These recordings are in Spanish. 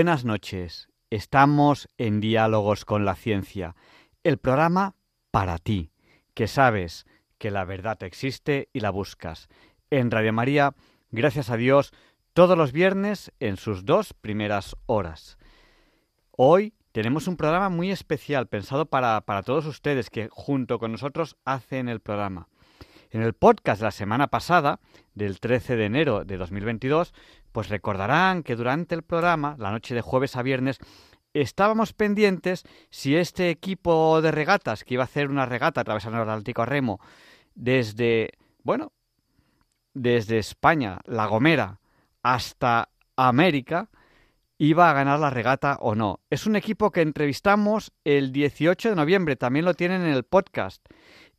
Buenas noches. Estamos en Diálogos con la Ciencia, el programa para ti, que sabes que la verdad existe y la buscas. En Radio María, gracias a Dios, todos los viernes en sus dos primeras horas. Hoy tenemos un programa muy especial pensado para, para todos ustedes que junto con nosotros hacen el programa. En el podcast de la semana pasada, del 13 de enero de 2022, pues recordarán que durante el programa, la noche de jueves a viernes, estábamos pendientes si este equipo de regatas, que iba a hacer una regata atravesando el Atlántico a remo desde, bueno, desde España, La Gomera, hasta América, iba a ganar la regata o no. Es un equipo que entrevistamos el 18 de noviembre, también lo tienen en el podcast.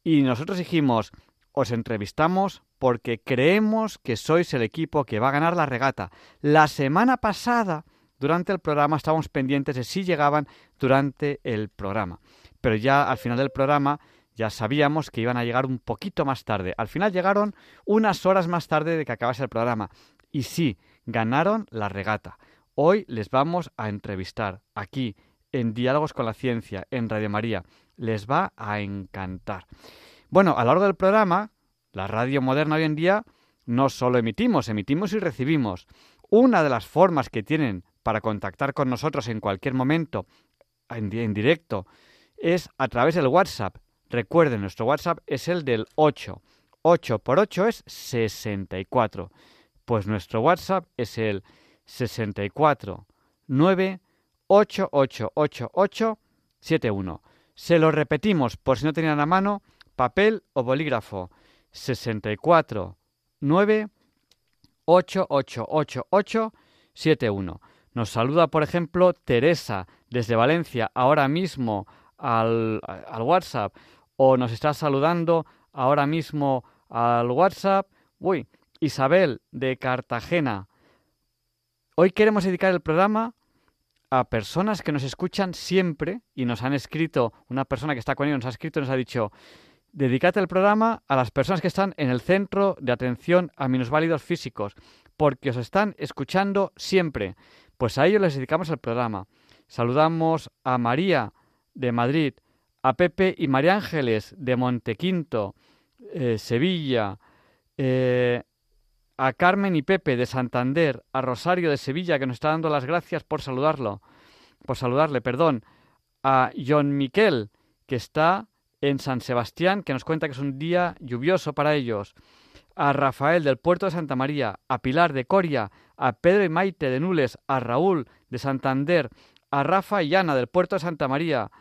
Y nosotros dijimos, os entrevistamos porque creemos que sois el equipo que va a ganar la regata. La semana pasada, durante el programa, estábamos pendientes de si llegaban durante el programa. Pero ya al final del programa ya sabíamos que iban a llegar un poquito más tarde. Al final llegaron unas horas más tarde de que acabase el programa. Y sí, ganaron la regata. Hoy les vamos a entrevistar aquí en Diálogos con la Ciencia, en Radio María. Les va a encantar. Bueno, a lo largo del programa, la radio moderna hoy en día no solo emitimos, emitimos y recibimos. Una de las formas que tienen para contactar con nosotros en cualquier momento, en, directo, es a través del WhatsApp. Recuerden, nuestro WhatsApp es el del 8. 8 por 8 es 64. Pues nuestro WhatsApp es el 64 9 71. Se lo repetimos por si no tenían a mano, papel o bolígrafo 64 9 71. Nos saluda, por ejemplo, Teresa desde Valencia ahora mismo al, al, WhatsApp o nos está saludando ahora mismo al WhatsApp. Uy, Isabel de Cartagena. Hoy queremos dedicar el programa a personas que nos escuchan siempre y nos han escrito, una persona que está con ellos nos ha escrito y nos ha dicho, Dedicate el programa a las personas que están en el centro de atención a minusválidos físicos, porque os están escuchando siempre. Pues a ellos les dedicamos el programa. Saludamos a María de Madrid, a Pepe y María Ángeles de Montequinto, eh, Sevilla, eh, a Carmen y Pepe de Santander, a Rosario de Sevilla, que nos está dando las gracias por saludarlo, por saludarle, perdón, a John Miquel, que está en San Sebastián, que nos cuenta que es un día lluvioso para ellos, a Rafael del puerto de Santa María, a Pilar de Coria, a Pedro y Maite de Nules, a Raúl de Santander, a Rafa y Ana del puerto de Santa María,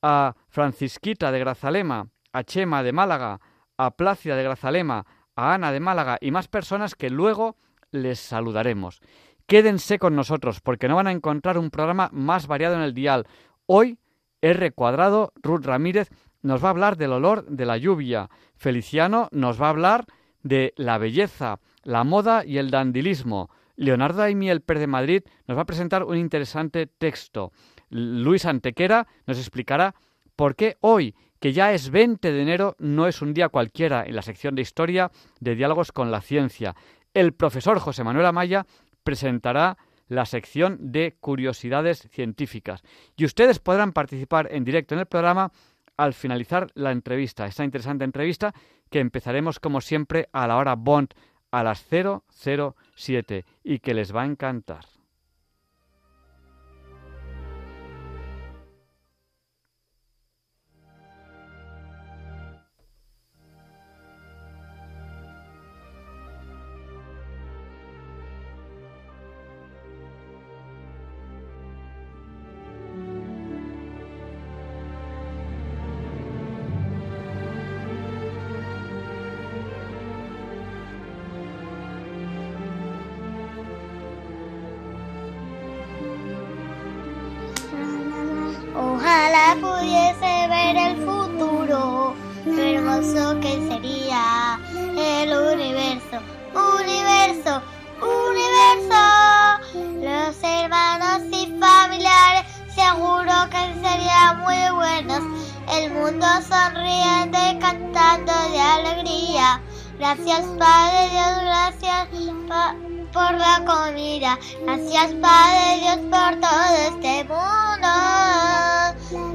a Francisquita de Grazalema, a Chema de Málaga, a Plácida de Grazalema, a Ana de Málaga y más personas que luego les saludaremos. Quédense con nosotros porque no van a encontrar un programa más variado en el dial. Hoy, R cuadrado, Ruth Ramírez nos va a hablar del olor de la lluvia. Feliciano nos va a hablar de la belleza, la moda y el dandilismo. Leonardo Aimiel Per de Madrid nos va a presentar un interesante texto. Luis Antequera nos explicará por qué hoy, que ya es 20 de enero, no es un día cualquiera en la sección de historia de diálogos con la ciencia. El profesor José Manuel Amaya presentará la sección de curiosidades científicas. Y ustedes podrán participar en directo en el programa al finalizar la entrevista, esta interesante entrevista que empezaremos como siempre a la hora Bond a las 007 y que les va a encantar. Muy buenos. El mundo sonriente cantando de alegría. Gracias Padre Dios, gracias por la comida. Gracias Padre Dios por todo este mundo.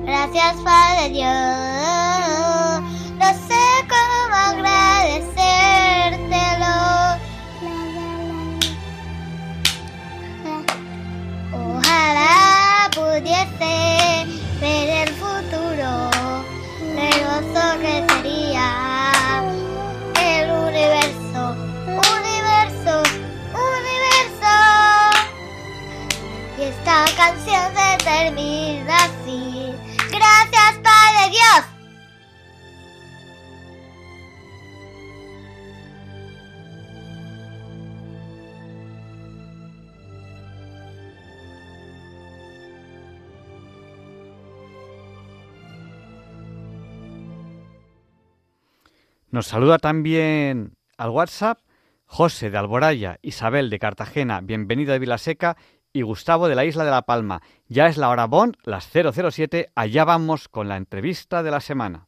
Gracias Padre Dios. Esta canción se termina así. Gracias, Padre Dios. Nos saluda también al WhatsApp José de Alboraya, Isabel de Cartagena, bienvenido de Vilaseca y Gustavo de la Isla de La Palma. Ya es la hora Bon, las 007, allá vamos con la entrevista de la semana.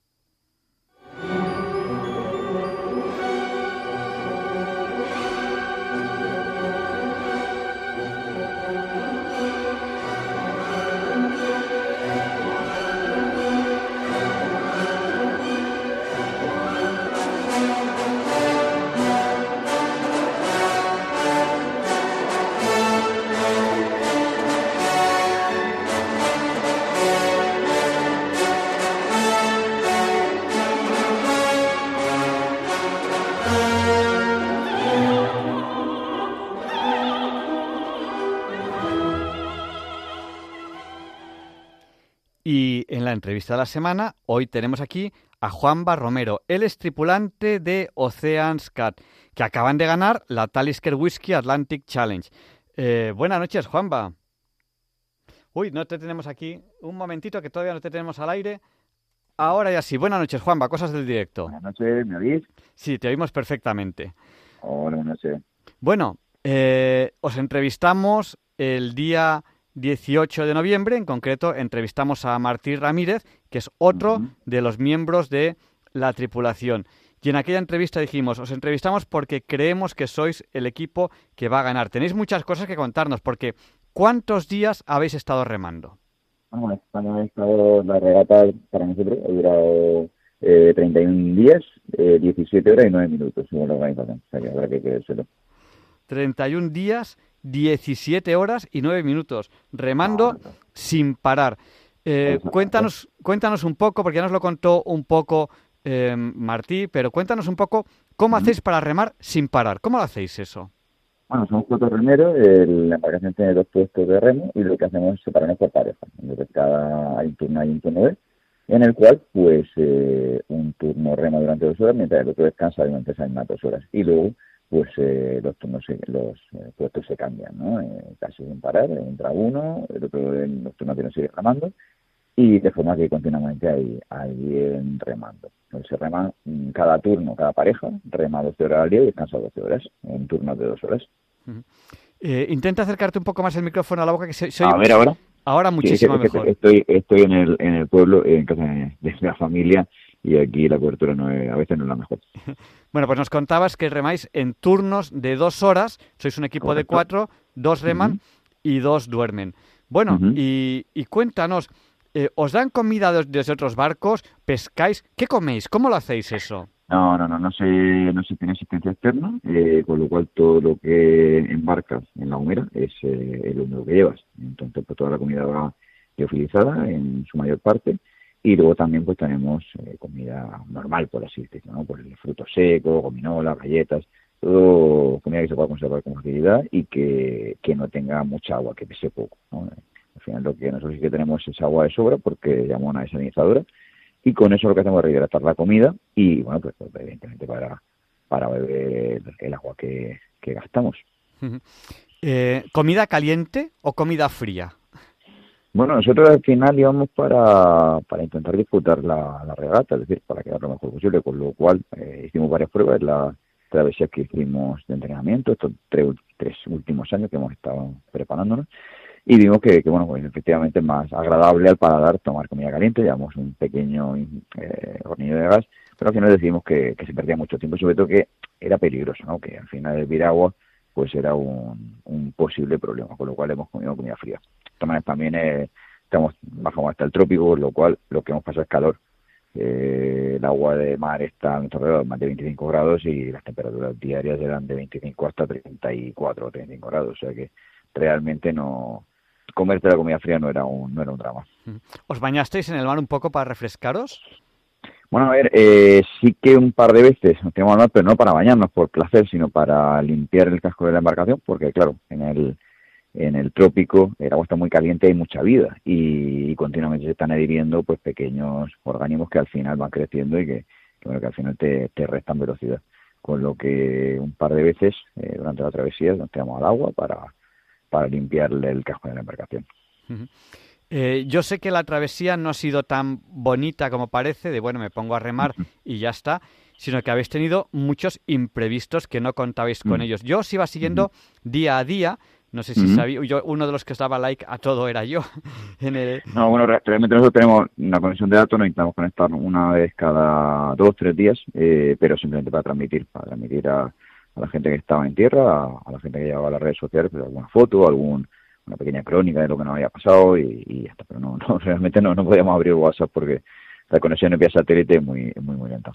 La entrevista de la semana, hoy tenemos aquí a Juanba Romero. Él es tripulante de Oceans Cat, que acaban de ganar la Talisker Whisky Atlantic Challenge. Eh, buenas noches, Juanba. Uy, no te tenemos aquí. Un momentito, que todavía no te tenemos al aire. Ahora ya sí. Buenas noches, Juanba. Cosas del directo. Buenas noches, ¿me oís? Sí, te oímos perfectamente. Hola, buenas noches. Bueno, eh, os entrevistamos el día 18 de noviembre, en concreto entrevistamos a Martí Ramírez, que es otro de los miembros de la tripulación. Y en aquella entrevista dijimos, os entrevistamos porque creemos que sois el equipo que va a ganar. Tenéis muchas cosas que contarnos, porque ¿cuántos días habéis estado remando? Bueno, cuando he estado la regata para nosotros ha durado eh, 31 días, eh, 17 horas y 9 minutos, según la organización. O sea que habrá que quedárselo. 31 días, 17 horas y 9 minutos, remando Ah, sin parar. Eh, cuéntanos, cuéntanos un poco, porque ya nos lo contó un poco eh, Martí, pero cuéntanos un poco cómo hacéis para remar sin parar. ¿Cómo lo hacéis eso? Bueno, somos cuatro remeros, la embarcación tiene dos puestos de remo y lo que hacemos es separarnos por pareja. Entonces, cada hay un turno A y un turno B, en el cual, pues, eh, un turno rema durante dos horas, mientras el otro descansa durante esas mismas dos horas. Y luego, pues, eh, los turnos, se- los eh, puestos se cambian, ¿no? Eh, casi sin parar, entra uno, el otro en los turnos tiene sigue remando, y de forma que continuamente hay, bien remando. Se rema mm, cada turno, cada pareja, rema 12 horas al día y descansa 12 horas, en turnos de dos horas. Eh, intenta acercarte un poco más el micrófono a la boca, que se, se A oye ver ahora. ahora muchísimo que- es que mejor. Estoy, estoy en el, en el pueblo, en casa de, de la familia, y aquí la cobertura no es, a veces no es la mejor. Bueno, pues nos contabas que remáis en turnos de dos horas, sois un equipo de cuatro, dos reman y dos duermen. Bueno, y, y cuéntanos, eh, ¿os dan comida des- desde otros barcos? ¿Pescáis? ¿Qué coméis? ¿Cómo lo hacéis eso? No, no, no, no se, no se tiene asistencia externa, eh, con lo cual todo lo que embarcas en la humera es, eh, es lo único que llevas. Entonces, pues toda la comida va utilizada en su mayor parte. Y luego también pues tenemos eh, comida normal, por así decirlo, ¿no? Pues frutos secos, gominolas, galletas, todo comida que se pueda conservar con facilidad y que, que no tenga mucha agua, que pese poco. Al final lo que nosotros sí que tenemos es agua de sobra porque llamamos una desalinizadora y con eso lo que hacemos es rehidratar la comida y bueno pues, pues, evidentemente para para beber el agua que, que gastamos Eh, ¿Comida caliente o comida fría? Bueno, nosotros al final íbamos para, para intentar disputar la, regata, es decir, para quedar lo mejor posible, con lo cual eh, hicimos varias pruebas, la travesía que hicimos de entrenamiento, estos tres, tres últimos años que hemos estado preparándonos, y vimos que, que, bueno, pues efectivamente es más agradable al paladar tomar comida caliente, llevamos un pequeño eh, hornillo de gas, pero al final decidimos que, se perdía mucho tiempo, sobre todo que era peligroso, ¿no? que al final el agua pues era un posible problema, con lo cual hemos comido comida fría también eh, estamos bajamos hasta el trópico, lo cual lo que hemos pasado es calor. Eh, el agua de mar está a nuestro alrededor más de 25 grados y las temperaturas diarias eran de 25 hasta 34 o 35 grados, o sea que realmente no comerte la comida fría no era un no era un drama. ¿Os bañasteis en el mar un poco para refrescaros? Bueno, a ver, eh, sí que un par de veces nos teníamos mar, pero no para bañarnos por placer, sino para limpiar el casco de la embarcación, porque claro, en el en el trópico el agua está muy caliente y hay mucha vida y, continuamente se están adhiriendo pues pequeños organismos que al final van creciendo y que, que al final te, restan velocidad. Con lo que un par de veces eh, durante la travesía nos tiramos al agua para, para limpiarle el casco de la embarcación. Eh, yo sé que la travesía no ha sido tan bonita como parece, de bueno, me pongo a remar y ya está, sino que habéis tenido muchos imprevistos que no contabais con ellos. Yo os iba siguiendo día a día, no sé si sabía, yo, uno de los que os daba like a todo era yo. No, bueno, realmente nosotros tenemos una conexión de datos, nos intentamos conectar una vez cada dos, tres días, eh, pero simplemente para transmitir, para transmitir a, la gente que estaba en tierra, a, la gente que llevaba las redes sociales, pues, alguna foto, algún una pequeña crónica de lo que nos había pasado y, y ya está, pero no, no realmente no, no podíamos abrir WhatsApp porque la conexión vía satélite es muy, muy, muy lenta.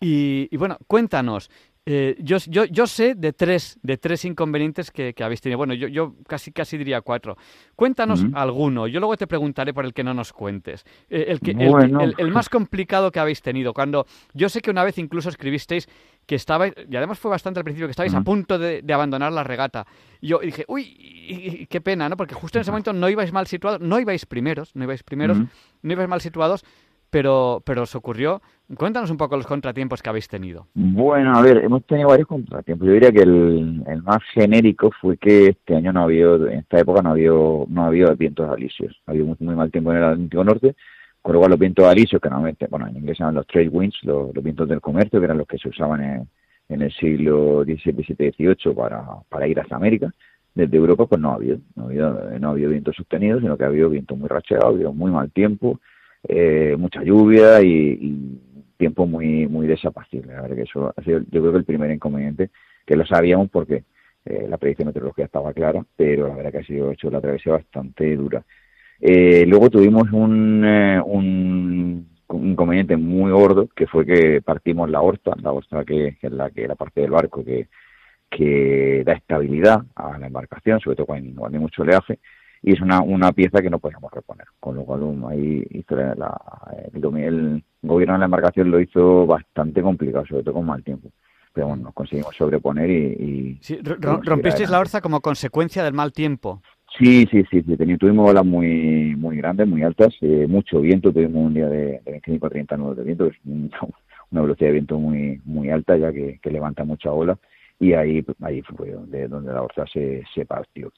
y, y, bueno, cuéntanos, eh, yo, yo, yo, sé de tres, de tres inconvenientes que, habéis tenido. Bueno, yo, yo casi, casi diría cuatro. Cuéntanos alguno. Yo luego te preguntaré por el que no nos cuentes. Eh, el, que, el, más complicado que habéis tenido. Cuando yo sé que una vez incluso escribisteis que estabais, y además fue bastante al principio, que estabais a punto de, abandonar la regata. Y yo dije, uy, qué pena, ¿no? Porque justo en ese momento no ibais mal situados, no ibais primeros, no ibais primeros, no ibais mal situados pero, pero os ocurrió. Cuéntanos un poco los contratiempos que habéis tenido. Bueno, a ver, hemos tenido varios contratiempos. Yo diría que el, más genérico fue que este año no había, en esta época no había, no había vientos alisios. Había muy, muy mal tiempo en el Atlántico Norte, con lo cual los vientos alisios, que normalmente, bueno, en inglés se llaman los trade winds, los, vientos del comercio, que eran los que se usaban en, el siglo XVII, XVII, XVIII para, para ir hacia América, desde Europa pues no ha habido, no ha habido, no ha habido vientos sostenidos, sino que ha habido vientos muy racheados, ha habido muy mal tiempo, eh, mucha lluvia y, tiempo muy muy desapacible. A ver, que eso ha sido, yo creo que el primer inconveniente, que lo sabíamos porque eh, la predicción meteorológica estaba clara, pero la verdad que ha sido hecho la travesía bastante dura. Eh, luego tuvimos un, un inconveniente muy gordo, que fue que partimos la horta, la horta que, es la que la parte del barco que, que da estabilidad a la embarcación, sobre todo cuando hay mucho oleaje, y es una, una pieza que no podíamos reponer. Con lo cual, ahí hizo la, el, el, gobierno de la embarcación lo hizo bastante complicado, sobre todo con mal tiempo. Pero bueno, nos conseguimos sobreponer y... sí, rompisteis la orza como consecuencia del mal tiempo. Sí, sí, sí, sí. tuvimos olas muy muy grandes, muy altas, eh, mucho viento, tuvimos un día de, de 25 a 30 nudos de viento, es una velocidad de viento muy muy alta ya que, que levanta mucha ola y ahí ahí fue donde, donde la orza se, se partió.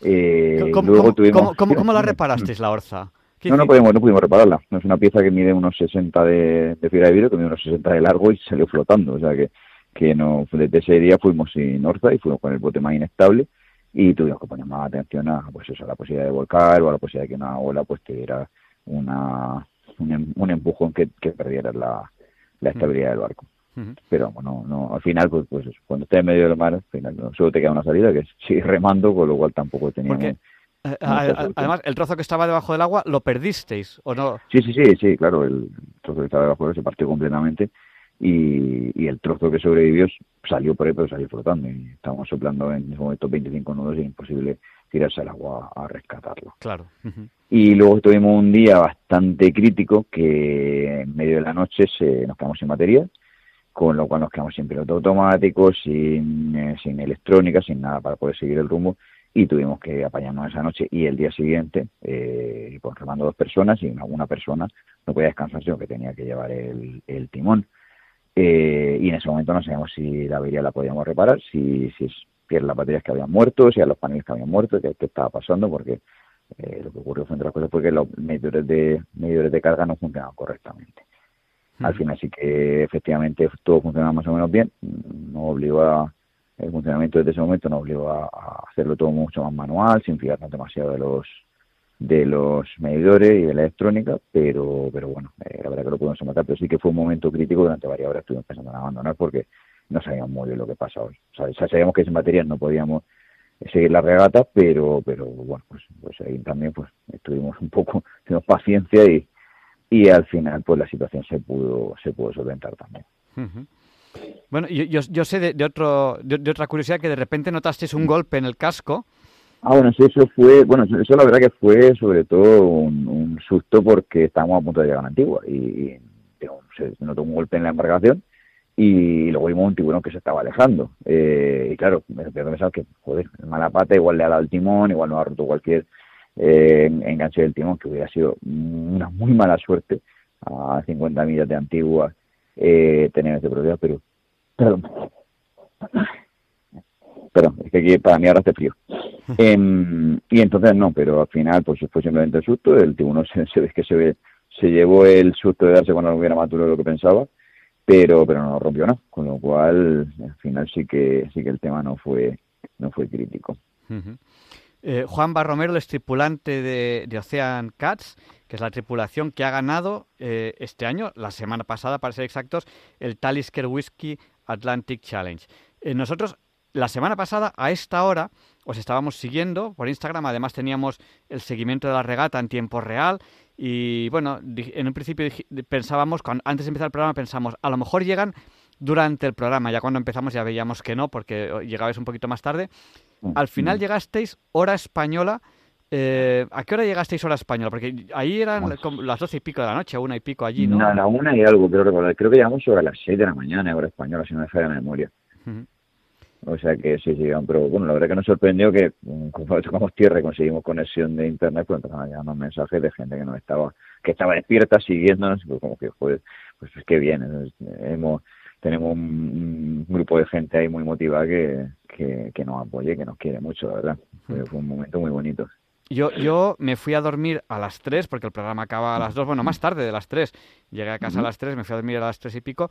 Eh, ¿Cómo, la reparasteis la orza? No, no pudimos, no pudimos repararla. Es una pieza que mide unos 60 de, de fibra de vidrio, que mide unos 60 de largo y salió flotando. O sea que, que no, desde ese día fuimos sin orza y fuimos con el bote más inestable y tuvimos que poner más atención a, pues eso, a la posibilidad de volcar o a la posibilidad de que una ola pues te diera una, un, em, un empujón que, que perdiera la, la estabilidad del barco. Pero bueno, no, al final, pues, pues cuando estés en medio del mar, al final solo te queda una salida, que es seguir remando, con lo cual tampoco teníamos... Eh, además, el trozo que estaba debajo del agua, ¿lo perdisteis o no? Sí, sí, sí, sí, claro, el trozo que estaba debajo del agua se partió completamente y, y el trozo que sobrevivió salió por ahí, pero salió flotando y estábamos soplando en ese momento 25 nudos y imposible tirarse al agua a rescatarlo. Claro. Y luego tuvimos un día bastante crítico que en medio de la noche se, nos quedamos sin batería con lo cual nos quedamos sin piloto automático, sin, eh, sin electrónica, sin nada para poder seguir el rumbo y tuvimos que apañarnos esa noche y el día siguiente, eh, pues remando dos personas y una, persona no podía descansar sino que tenía que llevar el, timón. Eh, y en ese momento no sabíamos si la avería la podíamos reparar, si, si es las baterías que habían muerto, si a los paneles que habían muerto, qué, estaba pasando, porque Eh, lo que ocurrió fue entre las cosas fue que los medidores de medidores de carga no funcionaban correctamente. Al final sí que efectivamente todo funcionaba más o menos bien, no obligó a, el funcionamiento desde ese momento nos obligó a, hacerlo todo mucho más manual, sin fijarnos demasiado de los de los medidores y de la electrónica, pero pero bueno, eh, la verdad que lo pudimos matar, pero sí que fue un momento crítico durante varias horas estuvimos pensando en abandonar porque no sabíamos muy bien lo que. O sea, ya sabíamos que sin material no podíamos seguir la regata, pero pero bueno, pues, pues ahí también pues estuvimos un poco, tuvimos paciencia y, y al final pues la situación se pudo se pudo solventar también. Bueno, yo, yo, sé de, otro, de, otra curiosidad que de repente notasteis un golpe en el casco. Ah, bueno, sí, eso fue, bueno, eso la verdad que fue sobre todo un, susto porque estábamos a punto de llegar a la Antigua y, se notó un golpe en la embarcación y luego vimos un tiburón que se estaba alejando. Eh, y claro, me empecé a pensar que, joder, mala pata igual le ha dado el timón, igual no ha roto cualquier eh, enganche del timón, que hubiera sido una muy mala suerte a 50 millas de Antigua eh, tener este problema, pero perdón, perdón, es que aquí para mí ahora hace frío. Em, y entonces no, pero al final pues fue simplemente el susto, el tiburón se, se ve que se ve, se llevó el susto de darse cuando no hubiera más duro de lo que pensaba, pero pero no rompió nada, con lo cual al final sí que sí que el tema no fue no fue crítico. Eh, Juan Barromero, el tripulante de, Ocean Cats, que es la tripulación que ha ganado eh, este año, la semana pasada para ser exactos, el Talisker Whisky Atlantic Challenge. Eh, nosotros la semana pasada, a esta hora, os estábamos siguiendo por Instagram, además teníamos el seguimiento de la regata en tiempo real y bueno, en un principio pensábamos, antes de empezar el programa pensamos, a lo mejor llegan durante el programa, ya cuando empezamos ya veíamos que no, porque llegabais un poquito más tarde. Mm, Al final mm. llegasteis hora española eh, ¿A qué hora llegasteis hora española? Porque ahí eran las doce y pico de la noche, una y pico allí, ¿no? No, a la una y algo, creo recordar. Creo que llegamos sobre las seis de la mañana, hora española, si no me falla la memoria. O sea que sí, sí, pero bueno, la verdad que nos sorprendió que mm, cuando tocamos tierra y conseguimos conexión de internet, pues empezaron a llegarnos mensajes de gente que nos estaba, que estaba despierta siguiéndonos, pues como que, joder, pues es que bien, hemos, tenemos un, grupo de gente ahí muy motivada que, que, que nos apoya y que nos quiere mucho, la verdad. Fue, fue un momento muy bonito. Yo, yo me fui a dormir a las 3, porque el programa acaba a las 2, bueno, más tarde de las 3. Llegué a casa a las 3, me fui a dormir a las 3 y pico.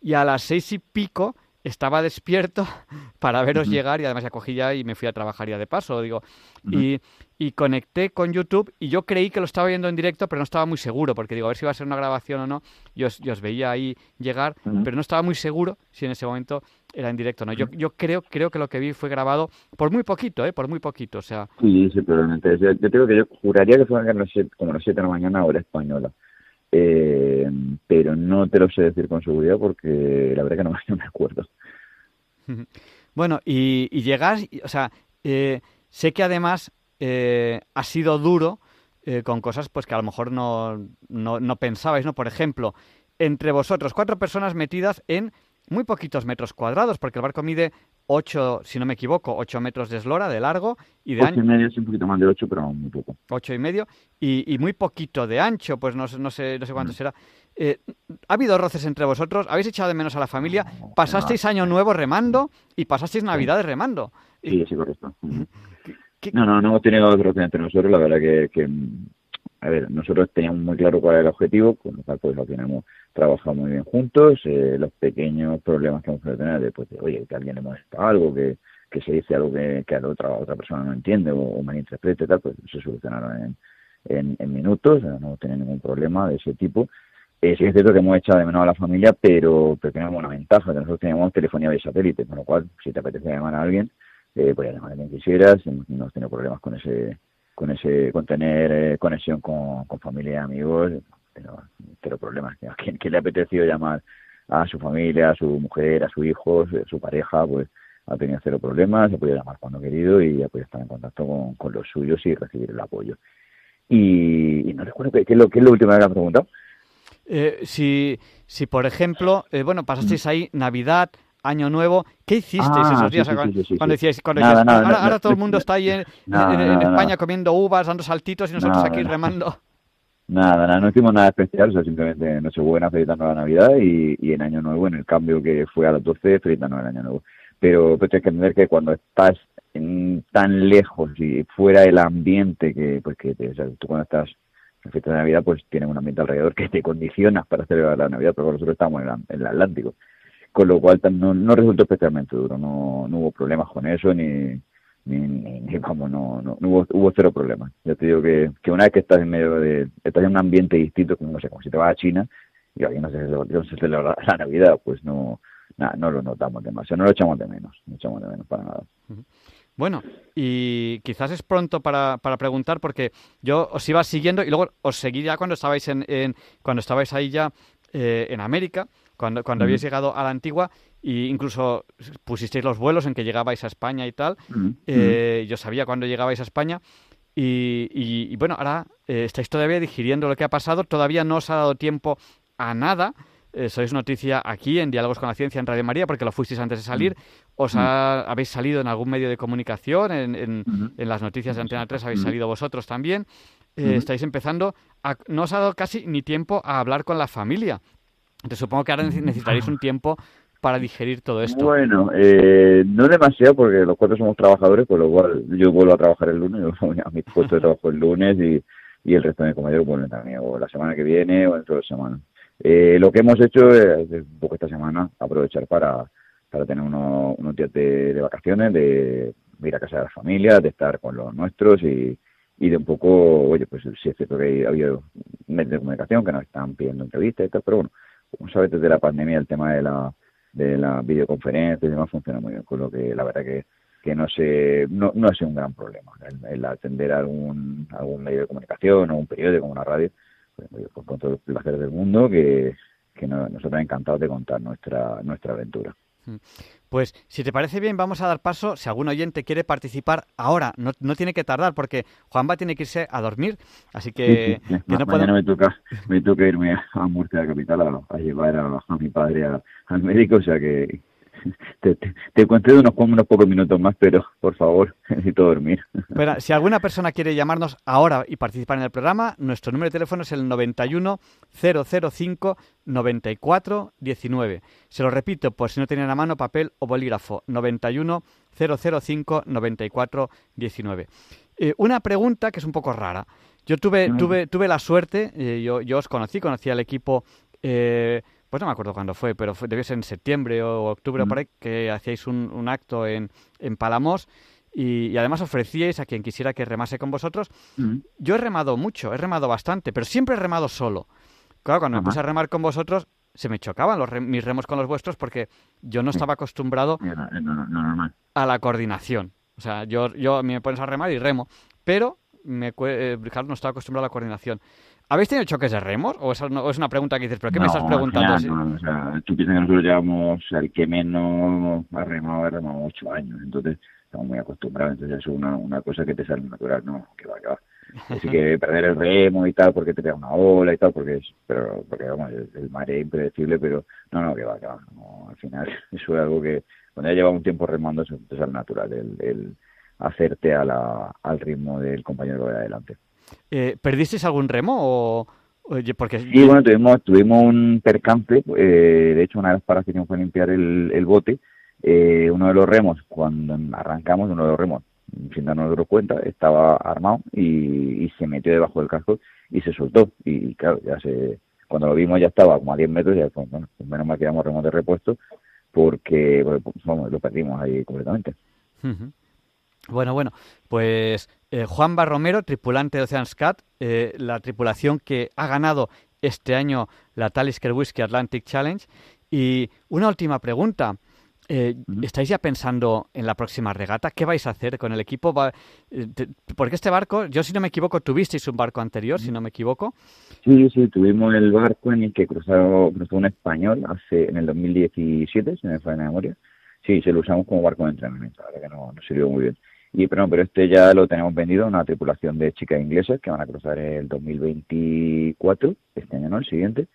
Y a las 6 y pico estaba despierto para veros llegar y además ya cogí ya y me fui a trabajar ya de paso, digo. y, y, conecté con YouTube y yo creí que lo estaba viendo en directo, pero no estaba muy seguro, porque digo, a ver si iba a ser una grabación o no. Yo, os, veía ahí llegar, pero no estaba muy seguro si en ese momento era en directo no. Yo, yo creo, creo que lo que vi fue grabado por muy poquito, ¿eh? Por muy poquito, o sea... Sí, sí, probablemente. Yo, yo tengo que yo juraría que fue como las 7 de la mañana hora española. Eh, pero no te lo sé decir con seguridad porque la verdad que no, me acuerdo. Bueno, y, y llegas, o sea, eh, sé que además eh, ha sido duro eh, con cosas pues que a lo mejor no, no, no pensabais, ¿no? Por ejemplo, entre vosotros, cuatro personas metidas en muy poquitos metros cuadrados, porque el barco mide 8, si no me equivoco, 8 metros de eslora de largo y de ancho. y medio, sí, un poquito más de 8, pero muy poco. 8 y medio y, muy poquito de ancho, pues no, no sé, no sé cuánto mm. será. Eh, ¿Ha habido roces entre vosotros? ¿Habéis echado de menos a la familia? ¿Pasasteis año nuevo remando y pasasteis navidades remando? Sí, sí, correcto. No, no, no hemos tenido roces entre nosotros, la verdad que, a ver, nosotros teníamos muy claro cuál era el objetivo, con lo cual pues final hemos trabajado muy bien juntos, eh, los pequeños problemas que hemos podido tener después de, oye, que alguien le molesta algo, que, que se dice algo que, que a la otra, otra persona no entiende o, o malinterprete, tal, pues se solucionaron en, minutos, no hemos tenido ningún problema de ese tipo. Eh, sí es cierto que hemos echado de menos a la familia, pero, pero tenemos una ventaja, que nosotros teníamos telefonía de satélite, con lo cual, si te apetece llamar a alguien, eh, podías llamar a quien quisieras, no tenido problemas con ese con ese con tener eh, conexión con, con familia y amigos pero, pero problemas a quien, le ha apetecido llamar a su familia a su mujer a su hijo a su pareja pues ha tenido cero problemas se puede llamar cuando querido y ya puede estar en contacto con, con los suyos y recibir el apoyo. Y, no recuerdo qué, es lo que es lo último que me ha preguntado. Eh, si, si, por ejemplo, eh, bueno, pasasteis ahí Navidad, Año Nuevo. ¿Qué hicisteis esos días? cuando, decíais, cuando ahora, todo el mundo está ahí en, España comiendo uvas, dando saltitos y nosotros aquí remando. Nada, nada, no hicimos nada especial, o sea, simplemente Nochebuena felicitando la Navidad y, y en Año Nuevo, en el cambio que fue a las 12, felicitando el Año Nuevo. Pero, pero tienes que entender que cuando estás tan lejos y fuera el ambiente que, pues que tú cuando estás en fiesta de Navidad, pues tienes un ambiente alrededor que te condiciona para celebrar la Navidad, pero nosotros estamos en, el Atlántico, con lo cual no, no resultó especialmente duro, no, no hubo problemas con eso, ni, ni, vamos, no, no, hubo, hubo cero problemas. Ya te digo que, que una vez que estás en medio de, estás en un ambiente distinto, como no sé, como si te vas a China y alguien no se, no se celebra la Navidad, pues no, nada, no lo notamos demasiado, no lo echamos de menos, no echamos de menos para nada. Bueno, y quizás es pronto para, para, preguntar porque yo os iba siguiendo y luego os seguí ya cuando estabais en, cuando estabais ahí ya eh, en América, cuando, cuando habéis llegado a la antigua e incluso pusisteis los vuelos en que llegabais a España y tal. Eh, yo sabía cuando llegabais a España. Y, y, bueno, ahora eh, estáis todavía digiriendo lo que ha pasado, todavía no os ha dado tiempo a nada, eh, sois noticia aquí en Diálogos con la Ciencia en Radio María, porque lo fuisteis antes de salir. Mm. ¿Os mm. habéis salido en algún medio de comunicación? En, en, las noticias de Antena 3 habéis salido vosotros también. Eh, estáis empezando. A, no os ha dado casi ni tiempo a hablar con la familia. Entonces supongo que ahora necesitaréis un tiempo para digerir todo esto. Bueno, eh, no demasiado porque los cuatro somos trabajadores, por lo cual yo vuelvo a trabajar el lunes, a mi puesto de trabajo el lunes y, y el resto de mis compañeros vuelven también, o la semana que viene o dentro de la semana. Eh, lo que hemos hecho es, un poco esta semana, aprovechar para, para tener unos, unos días de, vacaciones, de, ir a casa de la familia, de estar con los nuestros y, y de un poco, oye, pues sí es cierto que ha habido medios de comunicación que nos están pidiendo entrevistas y tal, pero bueno, como sabes, desde la pandemia el tema de la, de la videoconferencia y demás funciona muy bien, con lo que la verdad que que no se no, no ha sido un gran problema el, atender a algún algún medio de comunicación o un periódico una radio pues, pues, con todo el placer del mundo, que, que nosotros encantados de contar nuestra, nuestra aventura. Mm. Pues si te parece bien, vamos a dar paso. Si algún oyente quiere participar ahora, no, no tiene que tardar porque Juanba tiene que irse a dormir. Así que, no mañana me, toca, me toca irme a Murcia, la capital, a, llevar a, a mi padre al médico. O sea que te, te, te unos, unos pocos minutos más, pero por favor, necesito dormir. Pero, si alguna persona quiere llamarnos ahora y participar en el programa, nuestro número de teléfono es el 91 005 94 19. Se lo repito por si no tienen a mano papel o bolígrafo, 91 005 94 19. una pregunta que es un poco rara. Yo tuve, tuve, tuve la suerte, eh, yo, yo os conocí, conocí al equipo eh, pues no me acuerdo cuándo fue, pero fue, debió ser en septiembre o octubre por ahí, que hacíais un, acto en, en Palamos y, además ofrecíais a quien quisiera que remase con vosotros. Yo he remado mucho, he remado bastante, pero siempre he remado solo. Claro, cuando me puse a remar con vosotros, se me chocaban los mis remos con los vuestros porque yo no estaba acostumbrado a la coordinación. O sea, yo, yo me pones a remar y remo, pero me, eh, no estaba acostumbrado a la coordinación. ¿Habéis tenido choques de remos? ¿O es, una pregunta que dices, pero qué me estás preguntando? No, o sea, tú piensas que nosotros llevamos, el que menos ha remado, ha remado ocho años, entonces estamos muy acostumbrados, entonces es una, una cosa que te sale natural, no, que va, que va. Así que perder el remo y tal, porque te pega una ola y tal, porque es, pero, porque vamos, el, mar es impredecible, pero no, no, que va, que va. al final, eso es algo que cuando ya llevas un tiempo remando, eso te sale natural, el, el hacerte a la, al ritmo del compañero de adelante. Eh, ¿Perdisteis algún remo o...? Oye, porque... Sí, bueno, tuvimos, tuvimos un percance, eh, de hecho una de las paras que hicimos fue limpiar el, el bote, eh, uno de los remos, cuando arrancamos, uno de los remos, sin darnos cuenta, estaba armado y, se metió debajo del casco y se soltó. Y, claro, ya se, cuando lo vimos ya estaba como a 10 metros y ya, pues, bueno, pues menos mal que íbamos remos de repuesto porque pues, vamos, lo perdimos ahí completamente. Bueno, bueno, pues eh, Juan Barromero, tripulante de Ocean's Cat, eh, la tripulación que ha ganado este año la Talisker Whiskey Atlantic Challenge. Y una última pregunta. Eh, ¿Estáis ya pensando en la próxima regata? ¿Qué vais a hacer con el equipo? porque este barco, yo si no me equivoco, tuvisteis un barco anterior, si no me equivoco. Sí, sí, tuvimos el barco en el que cruzó, cruzó un español hace en el 2017, si me falla la memoria. Sí, se lo usamos como barco de entrenamiento, la verdad que no, nos sirvió muy bien. Y pero, pero este ya lo tenemos vendido, una tripulación de chicas inglesas que van a cruzar el 2024, este año no, el siguiente.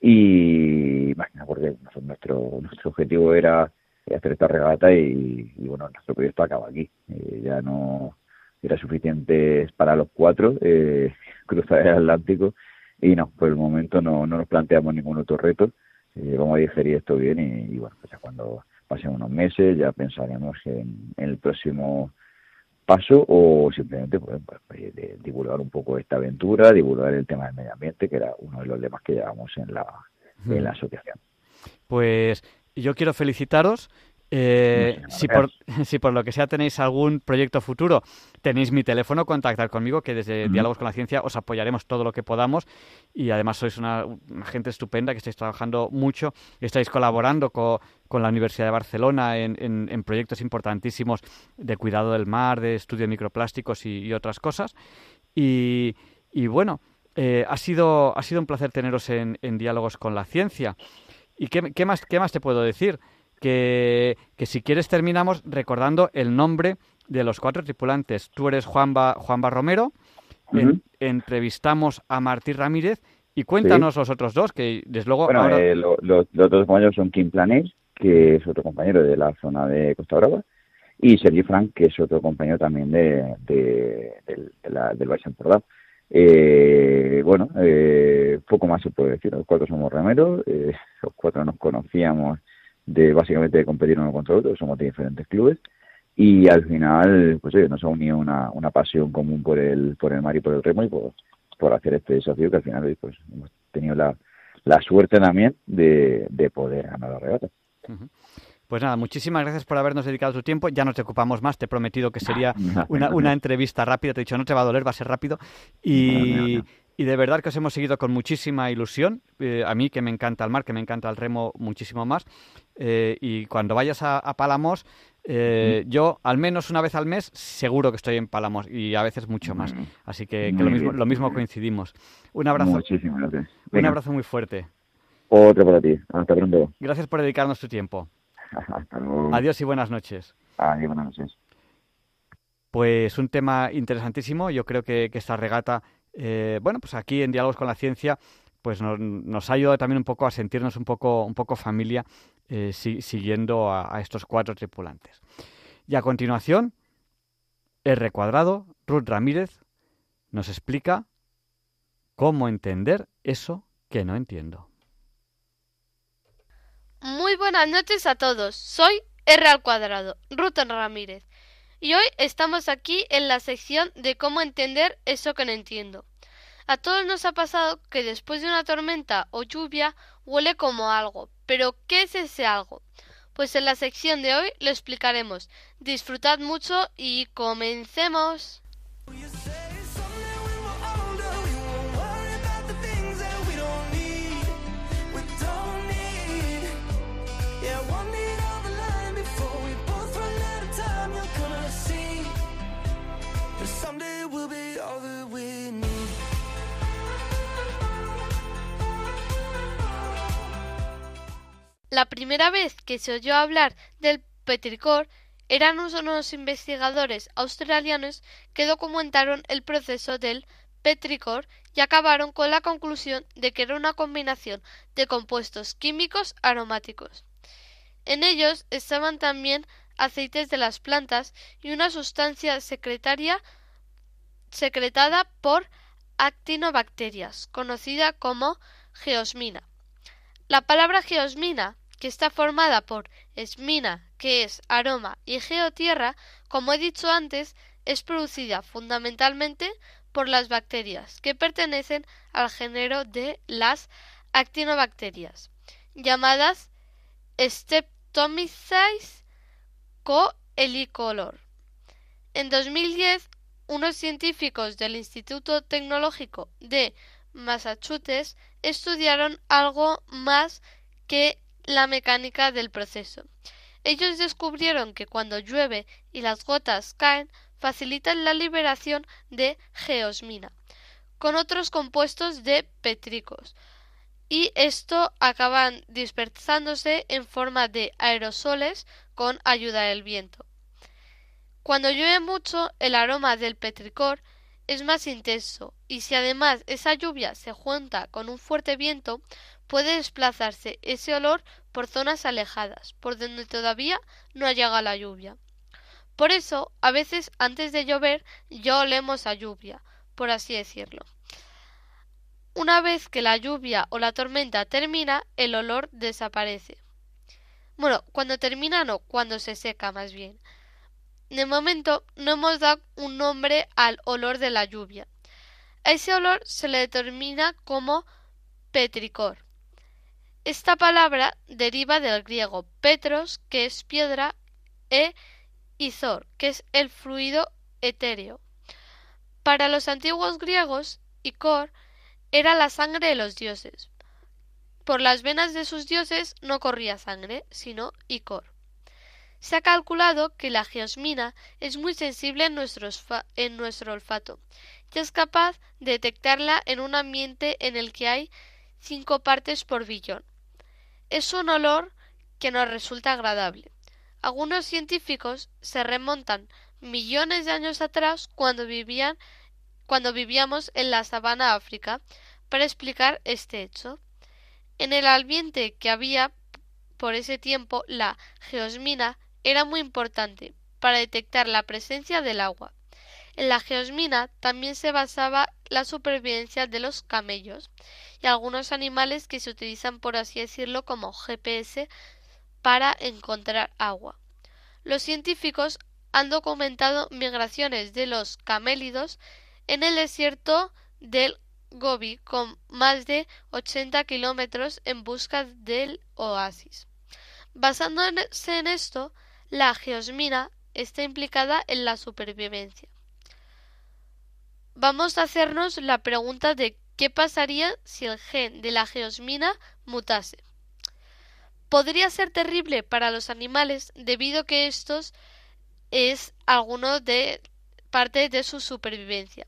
Y imagina, porque nuestro, nuestro objetivo era hacer esta regata y, bueno, nuestro proyecto acaba aquí. Eh, ya no era suficiente para los cuatro eh, cruzar el Atlántico y no, por el momento no, no nos planteamos ningún otro reto. Eh, vamos a digerir esto bien y, bueno, pues ya cuando pasen unos meses, ya pensaremos en, el próximo paso o simplemente pues, pues divulgar un poco esta aventura, divulgar el tema del medio ambiente, que era uno de los lemas que llevamos en la, en la asociación. Pues yo quiero felicitaros eh, si, por, si por lo que sea tenéis algún proyecto futuro, tenéis mi teléfono, contactar conmigo, que desde Diálogos con la Ciencia os apoyaremos todo lo que podamos. Y además sois una, gente estupenda que estáis trabajando mucho estáis colaborando con, la Universidad de Barcelona en, en, proyectos importantísimos de cuidado del mar, de estudio de microplásticos y, otras cosas. Y, bueno, eh, ha, sido, ha sido un placer teneros en, en Diálogos con la Ciencia. ¿Y qué, qué, más, qué más te puedo decir? Que, si quieres terminamos recordando el nombre de los cuatro tripulantes. Tú eres Juanba, Juanba Romero, entrevistamos a Martí Ramírez y cuéntanos los otros dos, que desde luego... Bueno, eh, los dos compañeros son Kim Planés, que es otro compañero de la zona de Costa Brava, y Sergi Frank, que es otro compañero también de, de, la, del Valle eh, bueno, eh, poco más se puede decir. Los cuatro somos remeros, eh, los cuatro nos conocíamos de básicamente de competir uno contra otro, somos de diferentes clubes y al final pues oye, nos ha unido una, una pasión común por el por el mar y por el remo y por, por hacer este desafío que al final pues hemos tenido la, la suerte también de, de poder ganar la regata. Pues nada, muchísimas gracias por habernos dedicado tu tiempo. Ya no te ocupamos más, te he prometido que sería una, una entrevista rápida. Te he dicho, no te va a doler, va a ser rápido. Y, y de verdad que os hemos seguido con muchísima ilusión. Eh, a mí, que me encanta el mar, que me encanta el remo muchísimo más. Eh, y cuando vayas a, Palamos, eh, yo al menos una vez al mes seguro que estoy en Palamos y a veces mucho más. Así que, lo, mismo, lo mismo coincidimos. Un abrazo. Muchísimas gracias. Un abrazo muy fuerte. Otro para ti. Hasta pronto. Gracias por dedicarnos tu tiempo. Hasta luego. Adiós y buenas noches. Adiós, buenas noches. Pues un tema interesantísimo. Yo creo que, que esta regata eh, bueno, pues aquí en Diálogos con la Ciencia, pues nos, ha ayudado también un poco a sentirnos un poco, un poco familia eh, siguiendo a, estos cuatro tripulantes. Y a continuación, R cuadrado, Ruth Ramírez, nos explica cómo entender eso que no entiendo. Muy buenas noches a todos. Soy R al cuadrado, Ruth Ramírez. Y hoy estamos aquí en la sección de cómo entender eso que no entiendo. A todos nos ha pasado que después de una tormenta o lluvia huele como algo. Pero ¿qué es ese algo? Pues en la sección de hoy lo explicaremos. Disfrutad mucho y comencemos. La primera vez que se oyó hablar del petricor eran unos investigadores australianos que documentaron el proceso del petricor y acabaron con la conclusión de que era una combinación de compuestos químicos aromáticos. En ellos estaban también aceites de las plantas y una sustancia secretaria secretada por actinobacterias, conocida como geosmina. La palabra geosmina que está formada por esmina, que es aroma, y geotierra, como he dicho antes, es producida fundamentalmente por las bacterias que pertenecen al género de las actinobacterias, llamadas Streptomyces coelicolor. En 2010, unos científicos del Instituto Tecnológico de Massachusetts estudiaron algo más que la mecánica del proceso. Ellos descubrieron que cuando llueve y las gotas caen, facilitan la liberación de geosmina con otros compuestos de petricos y esto acaban dispersándose en forma de aerosoles con ayuda del viento. Cuando llueve mucho, el aroma del petricor es más intenso y si además esa lluvia se junta con un fuerte viento, puede desplazarse ese olor por zonas alejadas, por donde todavía no ha llegado la lluvia. Por eso, a veces antes de llover ya olemos a lluvia, por así decirlo. Una vez que la lluvia o la tormenta termina, el olor desaparece. Bueno, cuando termina no, cuando se seca más bien. De momento no hemos dado un nombre al olor de la lluvia. A ese olor se le determina como petricor. Esta palabra deriva del griego petros, que es piedra, e izor, que es el fluido etéreo. Para los antiguos griegos, icor era la sangre de los dioses. Por las venas de sus dioses no corría sangre, sino icor. Se ha calculado que la geosmina es muy sensible en nuestro, olfato y es capaz de detectarla en un ambiente en el que hay cinco partes por billón. Es un olor que nos resulta agradable. Algunos científicos se remontan millones de años atrás cuando vivían cuando vivíamos en la sabana África para explicar este hecho. En el ambiente que había por ese tiempo, la geosmina era muy importante para detectar la presencia del agua. En la geosmina también se basaba la supervivencia de los camellos y algunos animales que se utilizan, por así decirlo, como GPS para encontrar agua. Los científicos han documentado migraciones de los camélidos en el desierto del Gobi con más de 80 kilómetros en busca del oasis. Basándose en esto, la geosmina está implicada en la supervivencia. Vamos a hacernos la pregunta de qué pasaría si el gen de la geosmina mutase. Podría ser terrible para los animales debido a que estos es alguno de parte de su supervivencia.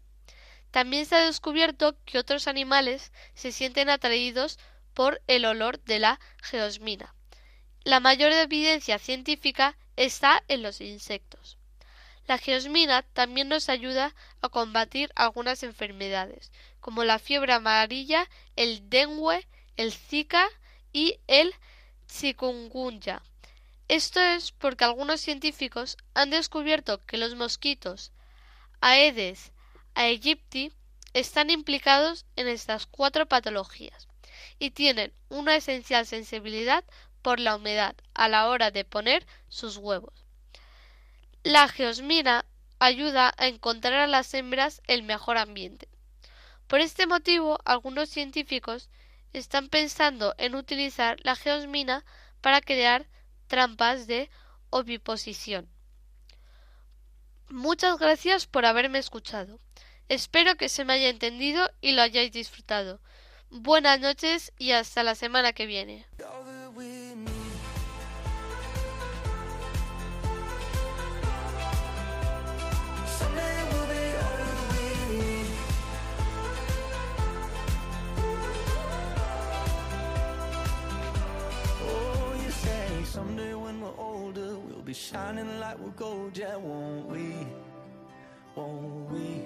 También se ha descubierto que otros animales se sienten atraídos por el olor de la geosmina. La mayor evidencia científica está en los insectos. La geosmina también nos ayuda a combatir algunas enfermedades, como la fiebre amarilla, el dengue, el zika y el chikungunya. Esto es porque algunos científicos han descubierto que los mosquitos Aedes aegypti están implicados en estas cuatro patologías y tienen una esencial sensibilidad por la humedad a la hora de poner sus huevos. La geosmina ayuda a encontrar a las hembras el mejor ambiente. Por este motivo, algunos científicos están pensando en utilizar la geosmina para crear trampas de oviposición. Muchas gracias por haberme escuchado. Espero que se me haya entendido y lo hayáis disfrutado. Buenas noches y hasta la semana que viene. Oh you say someday when we're older we'll be shining like we're gold, yeah, won't we? Won't we?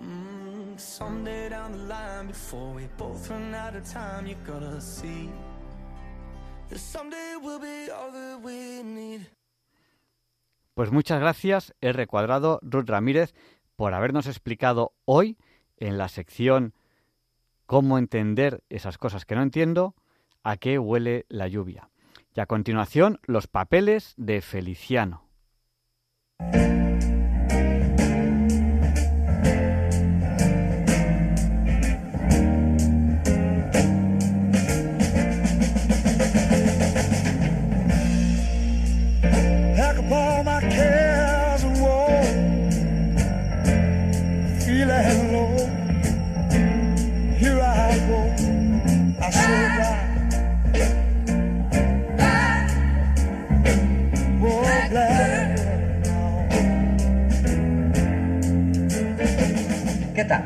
Mm, someday down the line, before we both run out of time, you're gonna see that someday we'll be all that we need. Pues muchas gracias, R Cuadrado, Ruth Ramírez, por habernos explicado hoy en la sección Cómo entender esas cosas que no entiendo, a qué huele la lluvia. Y a continuación, los papeles de Feliciano.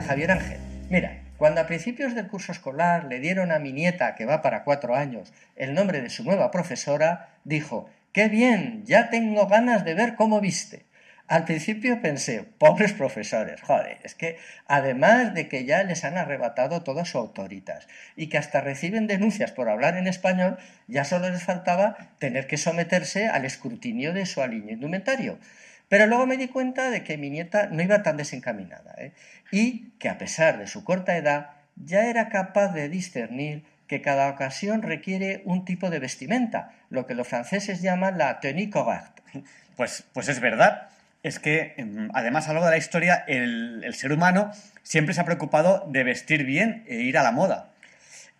Javier Ángel. Mira, cuando a principios del curso escolar le dieron a mi nieta, que va para cuatro años, el nombre de su nueva profesora, dijo, ¡qué bien! Ya tengo ganas de ver cómo viste. Al principio pensé, pobres profesores, joder, es que además de que ya les han arrebatado todas sus autoritas y que hasta reciben denuncias por hablar en español, ya solo les faltaba tener que someterse al escrutinio de su aliño indumentario. Pero luego me di cuenta de que mi nieta no iba tan desencaminada ¿eh? y que a pesar de su corta edad ya era capaz de discernir que cada ocasión requiere un tipo de vestimenta, lo que los franceses llaman la tenue correcte. Pues, pues es verdad. Es que, em, además, a lo largo de la historia, el, el ser humano siempre se ha preocupado de vestir bien e ir a la moda.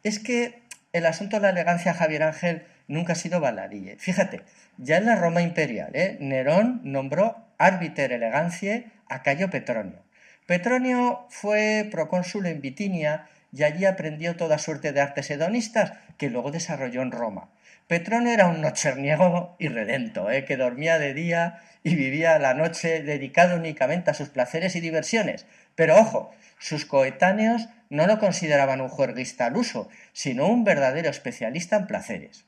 Es que el asunto de la elegancia, Javier Ángel, nunca ha sido baladí. Fíjate, ya en la Roma imperial, ¿eh? Nerón nombró árbiter elegancia a Cayo Petronio. Petronio fue procónsul en Bitinia y allí aprendió toda suerte de artes hedonistas que luego desarrolló en Roma. Petronio era un nocherniego irredento, ¿eh? que dormía de día y vivía la noche dedicado únicamente a sus placeres y diversiones. Pero ojo, sus coetáneos no lo consideraban un juerguista al uso, sino un verdadero especialista en placeres.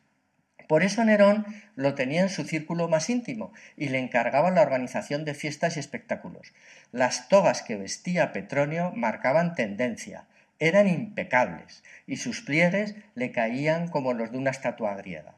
Por eso Nerón lo tenía en su círculo más íntimo y le encargaba la organización de fiestas y espectáculos. Las togas que vestía Petronio marcaban tendencia, eran impecables y sus pliegues le caían como los de una estatua griega.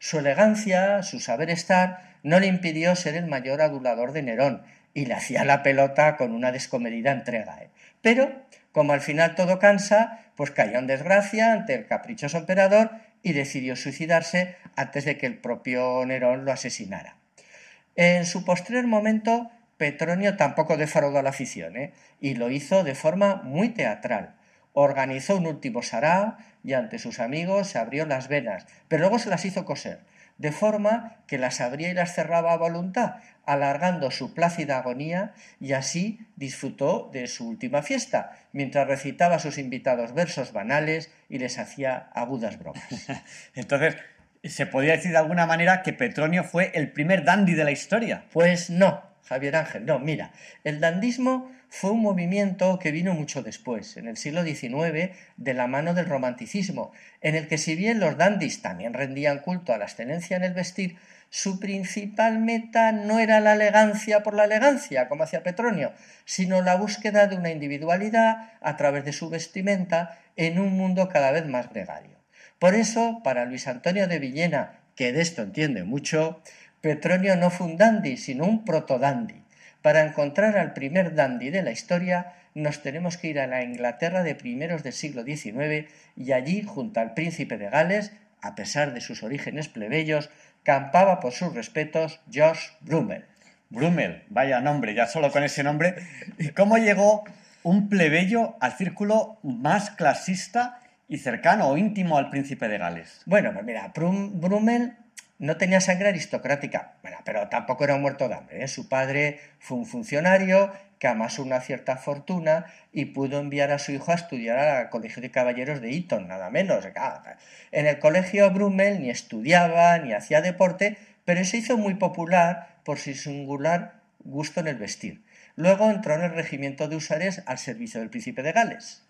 Su elegancia, su saber estar, no le impidió ser el mayor adulador de Nerón y le hacía la pelota con una descomedida entrega. ¿eh? Pero, como al final todo cansa, pues cayó en desgracia ante el caprichoso emperador y decidió suicidarse antes de que el propio Nerón lo asesinara. En su postrer momento, Petronio tampoco defraudó la afición, ¿eh? y lo hizo de forma muy teatral. Organizó un último sará y ante sus amigos se abrió las venas, pero luego se las hizo coser, de forma que las abría y las cerraba a voluntad, alargando su plácida agonía, y así disfrutó de su última fiesta, mientras recitaba a sus invitados versos banales y les hacía agudas bromas. Entonces, ¿se podría decir de alguna manera que Petronio fue el primer dandy de la historia? Pues no, Javier Ángel, no, mira, el dandismo fue un movimiento que vino mucho después, en el siglo XIX, de la mano del romanticismo, en el que si bien los dandis también rendían culto a la excelencia en el vestir, su principal meta no era la elegancia por la elegancia, como hacía Petronio, sino la búsqueda de una individualidad a través de su vestimenta en un mundo cada vez más gregario. Por eso, para Luis Antonio de Villena, que de esto entiende mucho, Petronio no fue un dandy, sino un proto-dandy. Para encontrar al primer dandy de la historia, nos tenemos que ir a la Inglaterra de primeros del siglo XIX y allí, junto al príncipe de Gales, a pesar de sus orígenes plebeyos, campaba por sus respetos George Brummel. Brummel, vaya nombre, ya solo con ese nombre. ¿Y cómo llegó un plebeyo al círculo más clasista y cercano o íntimo al príncipe de Gales? Bueno, pues mira, Brummel no tenía sangre aristocrática, bueno, pero tampoco era un muerto de hambre. ¿eh? Su padre fue un funcionario que amasó una cierta fortuna y pudo enviar a su hijo a estudiar al Colegio de Caballeros de Eton, nada menos. En el colegio Brummel ni estudiaba ni hacía deporte, pero se hizo muy popular por su singular gusto en el vestir. Luego entró en el regimiento de usares al servicio del príncipe de Gales.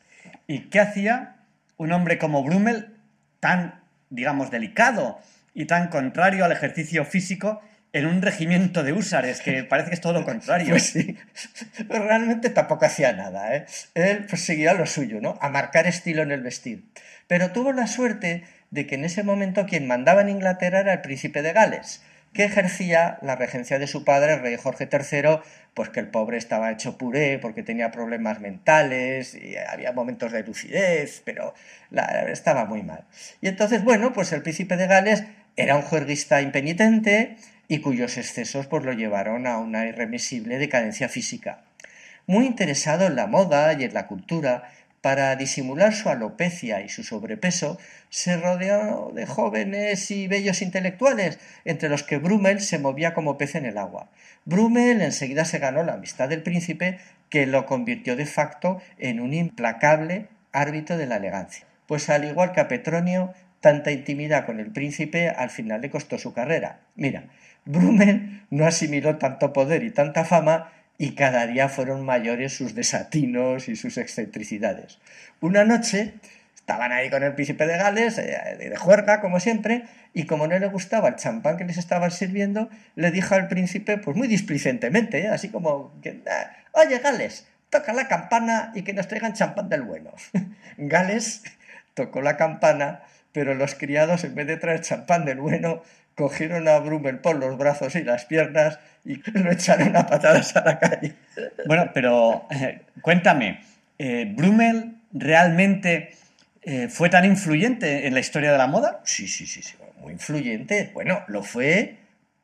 ¿Y qué hacía un hombre como Brummel tan, digamos, delicado? Y tan contrario al ejercicio físico en un regimiento de húsares, que parece que es todo lo contrario. Pues sí, realmente tampoco hacía nada. ¿eh? Él pues, seguía lo suyo, ¿no? A marcar estilo en el vestir. Pero tuvo la suerte de que en ese momento quien mandaba en Inglaterra era el príncipe de Gales, que ejercía la regencia de su padre, el rey Jorge III, pues que el pobre estaba hecho puré porque tenía problemas mentales y había momentos de lucidez, pero estaba muy mal. Y entonces, bueno, pues el príncipe de Gales era un juerguista impenitente y cuyos excesos pues, lo llevaron a una irremisible decadencia física. Muy interesado en la moda y en la cultura, para disimular su alopecia y su sobrepeso, se rodeó de jóvenes y bellos intelectuales, entre los que Brummel se movía como pez en el agua. Brummel enseguida se ganó la amistad del príncipe, que lo convirtió de facto en un implacable árbitro de la elegancia. Pues al igual que a Petronio, tanta intimidad con el príncipe al final le costó su carrera. Mira, Brummel no asimiló tanto poder y tanta fama y cada día fueron mayores sus desatinos y sus excentricidades. Una noche estaban ahí con el príncipe de Gales, eh, de juerga, como siempre, y como no le gustaba el champán que les estaban sirviendo, le dijo al príncipe, pues muy displicentemente, ¿eh? así como, ah, oye Gales, toca la campana y que nos traigan champán del bueno. Gales tocó la campana pero los criados, en vez de traer champán del bueno, cogieron a Brummel por los brazos y las piernas y lo echaron a patadas a la calle. Bueno, pero eh, cuéntame, eh, ¿Brummel realmente eh, fue tan influyente en la historia de la moda? Sí, sí, sí, sí, muy influyente. Bueno, lo fue,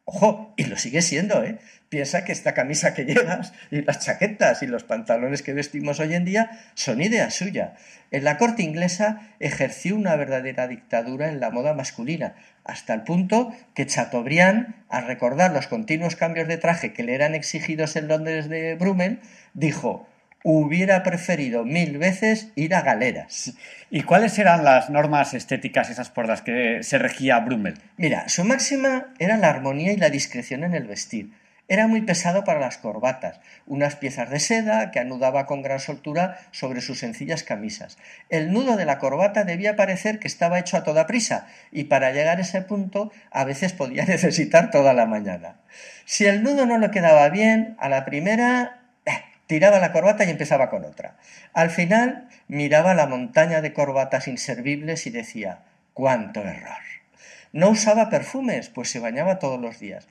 ojo, y lo sigue siendo, ¿eh? Piensa que esta camisa que llevas y las chaquetas y los pantalones que vestimos hoy en día son idea suya. En la corte inglesa ejerció una verdadera dictadura en la moda masculina, hasta el punto que Chateaubriand, al recordar los continuos cambios de traje que le eran exigidos en Londres de Brummel, dijo hubiera preferido mil veces ir a galeras. ¿Y cuáles eran las normas estéticas esas por las que se regía Brummel? Mira, su máxima era la armonía y la discreción en el vestir. Era muy pesado para las corbatas, unas piezas de seda que anudaba con gran soltura sobre sus sencillas camisas. El nudo de la corbata debía parecer que estaba hecho a toda prisa, y para llegar a ese punto a veces podía necesitar toda la mañana. Si el nudo no le quedaba bien, a la primera eh, tiraba la corbata y empezaba con otra. Al final miraba la montaña de corbatas inservibles y decía cuánto error. No usaba perfumes, pues se bañaba todos los días.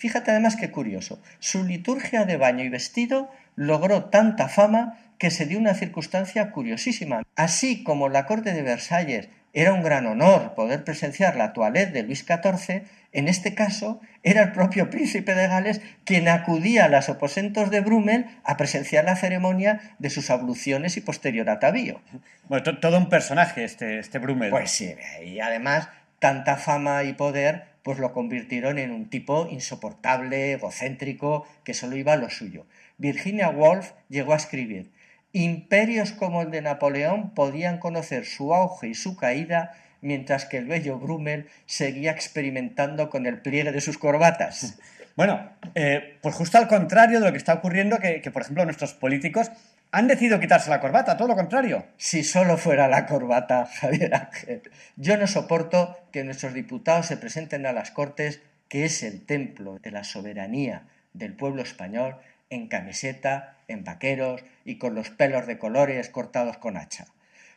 Fíjate además qué curioso, su liturgia de baño y vestido logró tanta fama que se dio una circunstancia curiosísima. Así como la corte de Versalles era un gran honor poder presenciar la toilette de Luis XIV, en este caso era el propio príncipe de Gales quien acudía a los aposentos de Brummel a presenciar la ceremonia de sus abluciones y posterior atavío. Bueno, todo un personaje este, este Brummel. Pues sí, y además tanta fama y poder pues lo convirtieron en un tipo insoportable, egocéntrico, que solo iba a lo suyo. Virginia Woolf llegó a escribir Imperios como el de Napoleón podían conocer su auge y su caída mientras que el bello Brummel seguía experimentando con el pliegue de sus corbatas. Bueno, eh, pues justo al contrario de lo que está ocurriendo, que, que por ejemplo nuestros políticos han decidido quitarse la corbata, todo lo contrario. Si solo fuera la corbata, Javier Ángel. Yo no soporto que nuestros diputados se presenten a las Cortes, que es el templo de la soberanía del pueblo español, en camiseta, en vaqueros y con los pelos de colores cortados con hacha.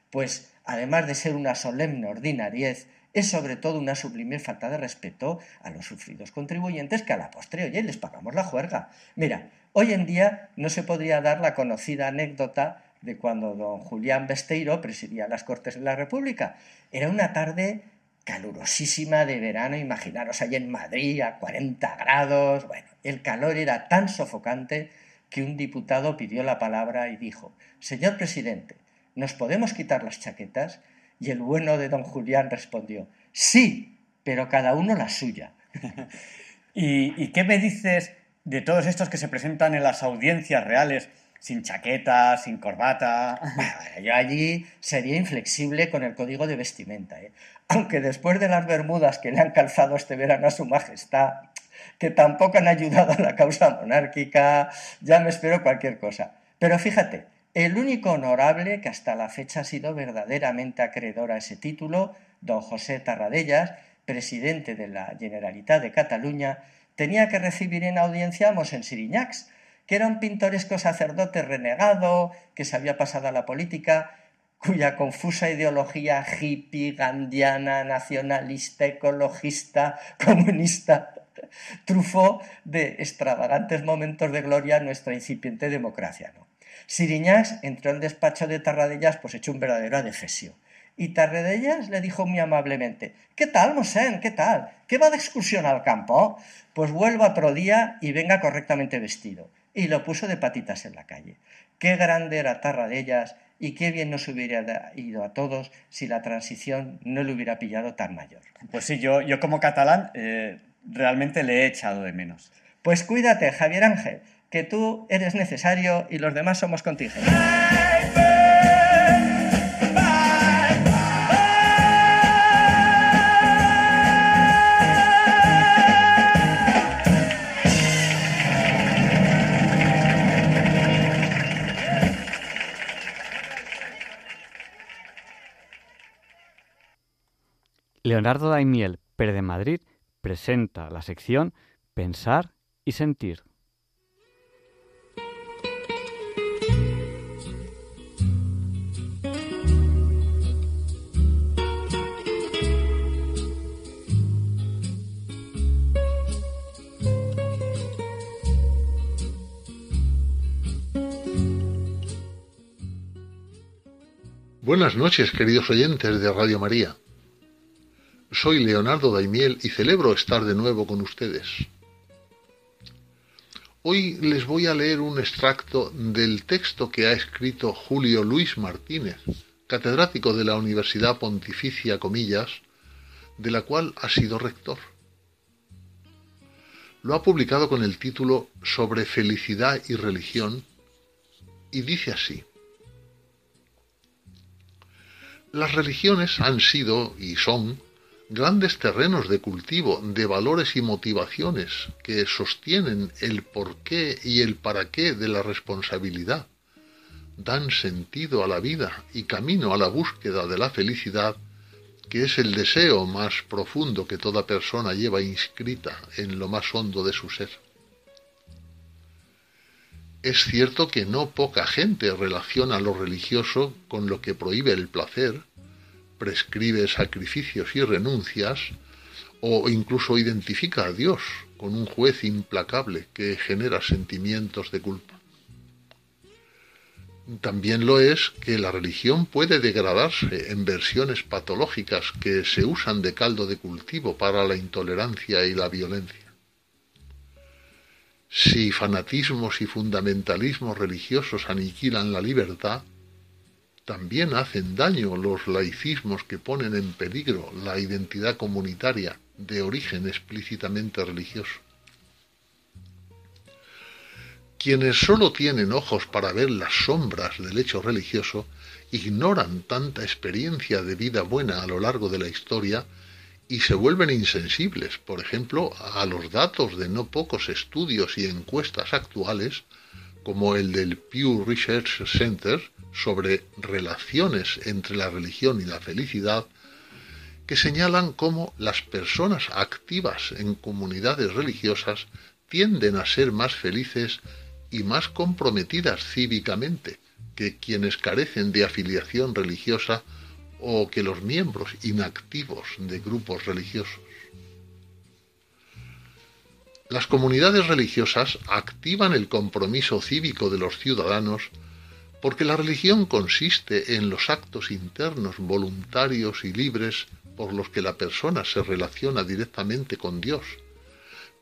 Pues, además de ser una solemne ordinariez, es sobre todo una sublime falta de respeto a los sufridos contribuyentes que a la postre, oye, les pagamos la juerga. Mira, Hoy en día no se podría dar la conocida anécdota de cuando don Julián Besteiro presidía las Cortes de la República. Era una tarde calurosísima de verano, imaginaros ahí en Madrid a 40 grados. Bueno, el calor era tan sofocante que un diputado pidió la palabra y dijo, Señor presidente, ¿nos podemos quitar las chaquetas? Y el bueno de don Julián respondió, sí, pero cada uno la suya. ¿Y, ¿Y, qué me dices de todos estos que se presentan en las audiencias reales sin chaqueta, sin corbata. yo allí sería inflexible con el código de vestimenta. ¿eh? Aunque después de las bermudas que le han calzado este verano a su majestad, que tampoco han ayudado a la causa monárquica, ya me espero cualquier cosa. Pero fíjate, el único honorable que hasta la fecha ha sido verdaderamente acreedor a ese título, don José Tarradellas, presidente de la Generalitat de Cataluña, tenía que recibir en audiencia a Mosén Siriñax, que era un pintoresco sacerdote renegado que se había pasado a la política, cuya confusa ideología hippie, gandiana, nacionalista, ecologista, comunista, trufó de extravagantes momentos de gloria nuestra incipiente democracia. ¿no? Entró en despacho de Tarradellas pues hecho un verdadero adefesio. Y Tarradellas le dijo muy amablemente, ¿qué tal, Mosén? ¿Qué tal? ¿Qué va de excursión al campo? Pues vuelva otro día y venga correctamente vestido. Y lo puso de patitas en la calle. Qué grande era Tarradellas y qué bien nos hubiera ido a todos si la transición no le hubiera pillado tan mayor. Pues sí, yo, yo como catalán eh, realmente le he echado de menos. Pues cuídate, Javier Ángel, que tú eres necesario y los demás somos contingentes. Leonardo Daimiel, Pérez de Madrid, presenta la sección Pensar y Sentir. Buenas noches, queridos oyentes de Radio María. Soy Leonardo Daimiel y celebro estar de nuevo con ustedes. Hoy les voy a leer un extracto del texto que ha escrito Julio Luis Martínez, catedrático de la Universidad Pontificia Comillas, de la cual ha sido rector. Lo ha publicado con el título Sobre felicidad y religión y dice así. Las religiones han sido y son grandes terrenos de cultivo de valores y motivaciones que sostienen el porqué y el para qué de la responsabilidad, dan sentido a la vida y camino a la búsqueda de la felicidad, que es el deseo más profundo que toda persona lleva inscrita en lo más hondo de su ser. Es cierto que no poca gente relaciona lo religioso con lo que prohíbe el placer, prescribe sacrificios y renuncias, o incluso identifica a Dios con un juez implacable que genera sentimientos de culpa. También lo es que la religión puede degradarse en versiones patológicas que se usan de caldo de cultivo para la intolerancia y la violencia. Si fanatismos y fundamentalismos religiosos aniquilan la libertad, también hacen daño los laicismos que ponen en peligro la identidad comunitaria de origen explícitamente religioso. Quienes sólo tienen ojos para ver las sombras del hecho religioso ignoran tanta experiencia de vida buena a lo largo de la historia y se vuelven insensibles, por ejemplo, a los datos de no pocos estudios y encuestas actuales, como el del Pew Research Center sobre relaciones entre la religión y la felicidad, que señalan cómo las personas activas en comunidades religiosas tienden a ser más felices y más comprometidas cívicamente que quienes carecen de afiliación religiosa o que los miembros inactivos de grupos religiosos. Las comunidades religiosas activan el compromiso cívico de los ciudadanos porque la religión consiste en los actos internos voluntarios y libres por los que la persona se relaciona directamente con Dios.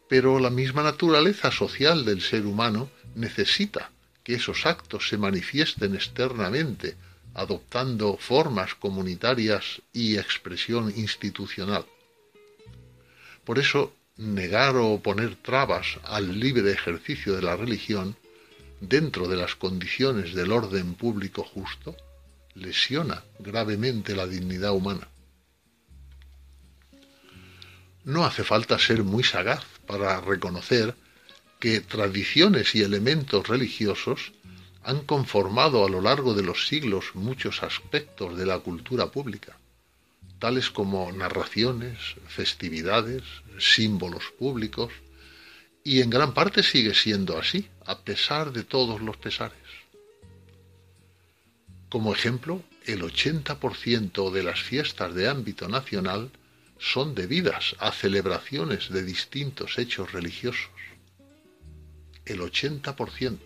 Pero la misma naturaleza social del ser humano necesita que esos actos se manifiesten externamente adoptando formas comunitarias y expresión institucional. Por eso, negar o poner trabas al libre ejercicio de la religión dentro de las condiciones del orden público justo lesiona gravemente la dignidad humana. No hace falta ser muy sagaz para reconocer que tradiciones y elementos religiosos han conformado a lo largo de los siglos muchos aspectos de la cultura pública, tales como narraciones, festividades, símbolos públicos, y en gran parte sigue siendo así, a pesar de todos los pesares. Como ejemplo, el 80% de las fiestas de ámbito nacional son debidas a celebraciones de distintos hechos religiosos. El 80%.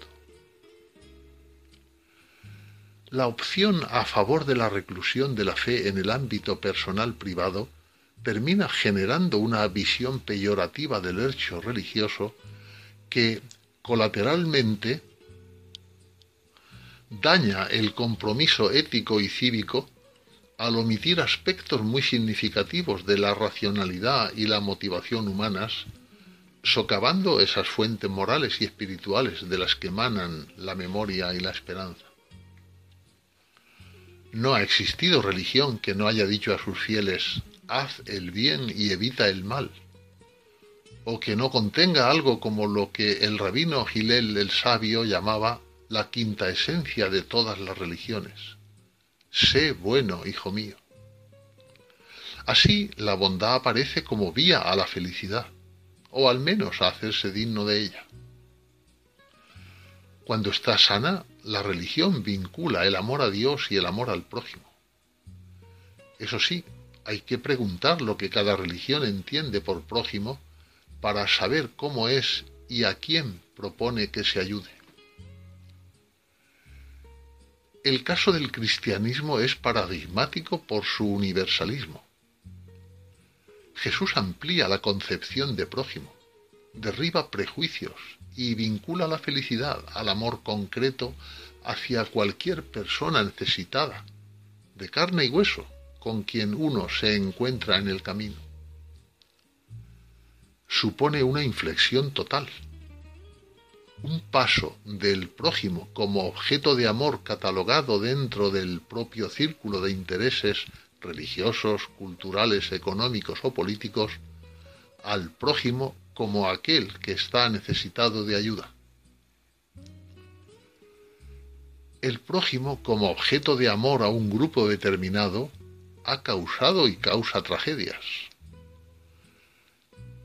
La opción a favor de la reclusión de la fe en el ámbito personal privado termina generando una visión peyorativa del hecho religioso que colateralmente daña el compromiso ético y cívico al omitir aspectos muy significativos de la racionalidad y la motivación humanas, socavando esas fuentes morales y espirituales de las que emanan la memoria y la esperanza. No ha existido religión que no haya dicho a sus fieles, haz el bien y evita el mal, o que no contenga algo como lo que el rabino Gilel el sabio llamaba la quinta esencia de todas las religiones. Sé bueno, hijo mío. Así la bondad aparece como vía a la felicidad, o al menos a hacerse digno de ella. Cuando está sana, la religión vincula el amor a Dios y el amor al prójimo. Eso sí, hay que preguntar lo que cada religión entiende por prójimo para saber cómo es y a quién propone que se ayude. El caso del cristianismo es paradigmático por su universalismo. Jesús amplía la concepción de prójimo, derriba prejuicios y vincula la felicidad al amor concreto hacia cualquier persona necesitada, de carne y hueso, con quien uno se encuentra en el camino. Supone una inflexión total un paso del prójimo como objeto de amor catalogado dentro del propio círculo de intereses religiosos, culturales, económicos o políticos, al prójimo como aquel que está necesitado de ayuda. El prójimo como objeto de amor a un grupo determinado ha causado y causa tragedias,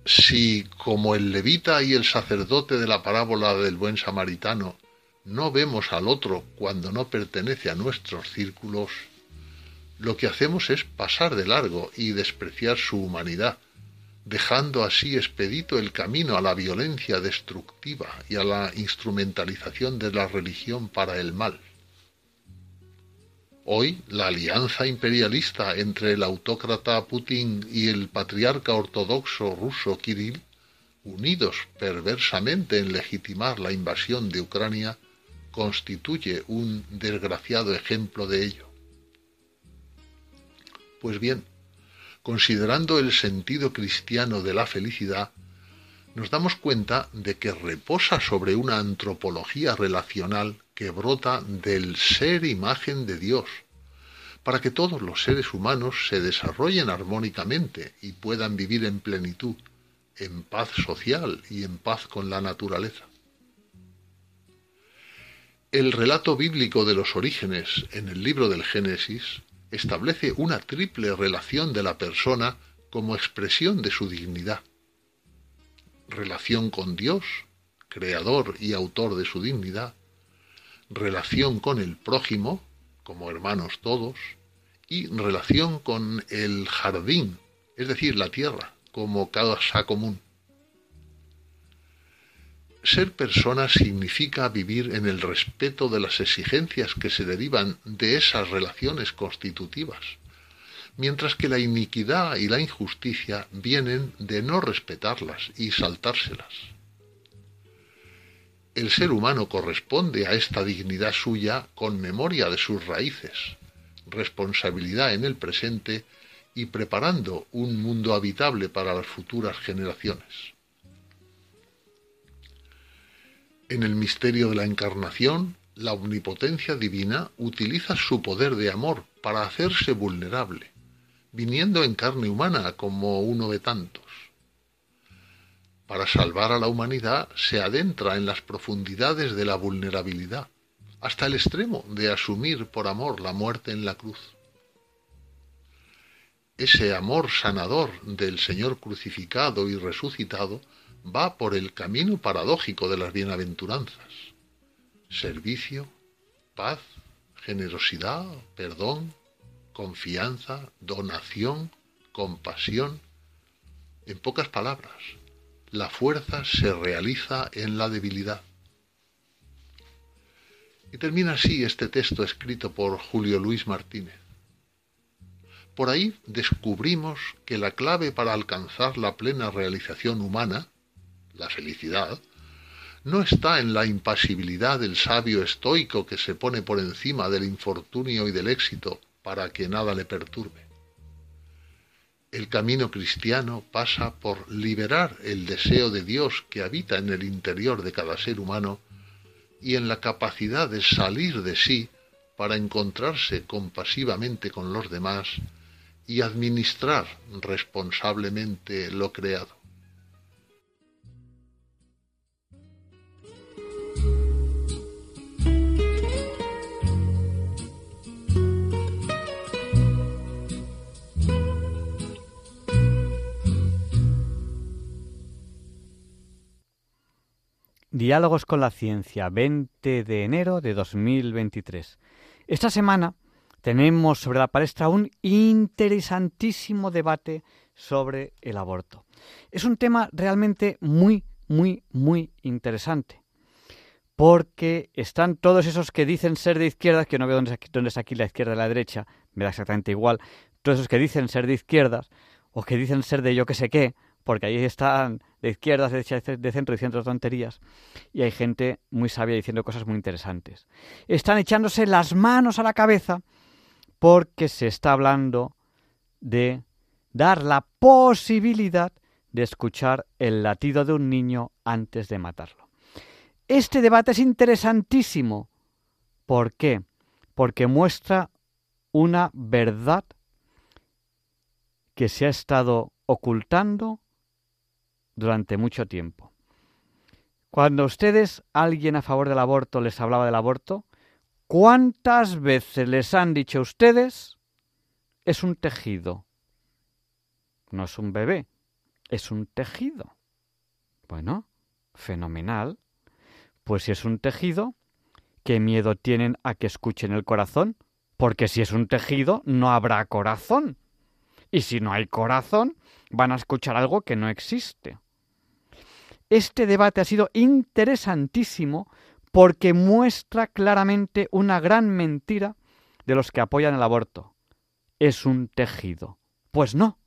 si, como el levita y el sacerdote de la parábola del buen samaritano, no vemos al otro cuando no pertenece a nuestros círculos, lo que hacemos es pasar de largo y despreciar su humanidad, dejando así expedito el camino a la violencia destructiva y a la instrumentalización de la religión para el mal. Hoy, la alianza imperialista entre el autócrata Putin y el patriarca ortodoxo ruso Kirill, unidos perversamente en legitimar la invasión de Ucrania, constituye un desgraciado ejemplo de ello. Pues bien, considerando el sentido cristiano de la felicidad, nos damos cuenta de que reposa sobre una antropología relacional que brota del ser imagen de Dios, para que todos los seres humanos se desarrollen armónicamente y puedan vivir en plenitud, en paz social y en paz con la naturaleza. El relato bíblico de los orígenes en el libro del Génesis establece una triple relación de la persona como expresión de su dignidad. Relación con Dios, creador y autor de su dignidad, relación con el prójimo, como hermanos todos, y relación con el jardín, es decir, la tierra, como casa común. Ser persona significa vivir en el respeto de las exigencias que se derivan de esas relaciones constitutivas, mientras que la iniquidad y la injusticia vienen de no respetarlas y saltárselas el ser humano corresponde a esta dignidad suya con memoria de sus raíces, responsabilidad en el presente y preparando un mundo habitable para las futuras generaciones. En el misterio de la encarnación, la omnipotencia divina utiliza su poder de amor para hacerse vulnerable, viniendo en carne humana como uno de tantos para salvar a la humanidad se adentra en las profundidades de la vulnerabilidad, hasta el extremo de asumir por amor la muerte en la cruz. Ese amor sanador del Señor crucificado y resucitado va por el camino paradójico de las bienaventuranzas. Servicio, paz, generosidad, perdón, confianza, donación, compasión. En pocas palabras, la fuerza se realiza en la debilidad. Y termina así este texto escrito por Julio Luis Martínez. Por ahí descubrimos que la clave para alcanzar la plena realización humana, la felicidad, no está en la impasibilidad del sabio estoico que se pone por encima del infortunio y del éxito para que nada le perturbe. El camino cristiano pasa por liberar el deseo de Dios que habita en el interior de cada ser humano y en la capacidad de salir de sí para encontrarse compasivamente con los demás y administrar responsablemente lo creado. Diálogos con la Ciencia, 20 de enero de 2023. Esta semana tenemos sobre la palestra un interesantísimo debate sobre el aborto. Es un tema realmente muy, muy, muy interesante, porque están todos esos que dicen ser de izquierdas, que no veo dónde es aquí, la izquierda y la derecha, me da exactamente igual, todos esos que dicen ser de izquierdas, o que dicen ser de yo que sé qué, porque ahí están de izquierdas, de de centro diciendo tonterías, y hay gente muy sabia diciendo cosas muy interesantes. Están echándose las manos a la cabeza porque se está hablando de dar la posibilidad de escuchar el latido de un niño antes de matarlo. Este debate es interesantísimo. ¿Por qué? Porque muestra una verdad que se ha estado ocultando durante mucho tiempo. Cuando ustedes, alguien a favor del aborto, les hablaba del aborto, ¿cuántas veces les han dicho a ustedes es un tejido? No es un bebé, es un tejido. Bueno, fenomenal. Pues si es un tejido, ¿qué miedo tienen a que escuchen el corazón? Porque si es un tejido, no habrá corazón. Y si no hay corazón, van a escuchar algo que no existe. Este debate ha sido interesantísimo porque muestra claramente una gran mentira de los que apoyan el aborto. Es un tejido. Pues no,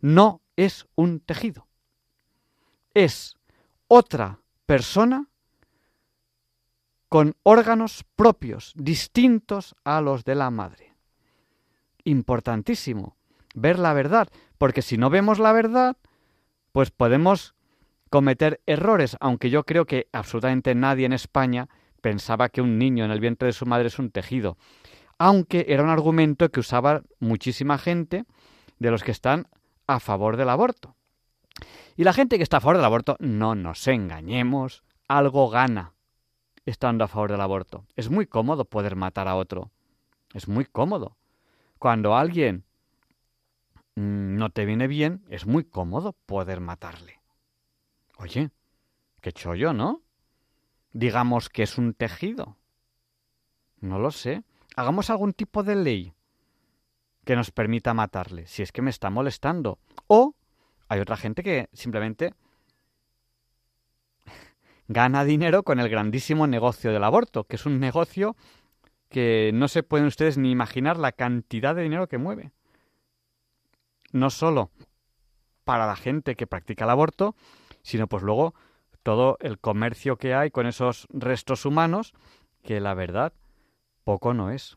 no es un tejido. Es otra persona con órganos propios, distintos a los de la madre. Importantísimo ver la verdad, porque si no vemos la verdad, pues podemos cometer errores, aunque yo creo que absolutamente nadie en España pensaba que un niño en el vientre de su madre es un tejido, aunque era un argumento que usaba muchísima gente de los que están a favor del aborto. Y la gente que está a favor del aborto, no nos engañemos, algo gana estando a favor del aborto. Es muy cómodo poder matar a otro. Es muy cómodo. Cuando alguien mm, no te viene bien, es muy cómodo poder matarle. Oye, qué chollo, ¿no? Digamos que es un tejido. No lo sé. Hagamos algún tipo de ley que nos permita matarle, si es que me está molestando. O hay otra gente que simplemente gana dinero con el grandísimo negocio del aborto, que es un negocio que no se pueden ustedes ni imaginar la cantidad de dinero que mueve. No solo para la gente que practica el aborto, sino pues luego todo el comercio que hay con esos restos humanos, que la verdad poco no es.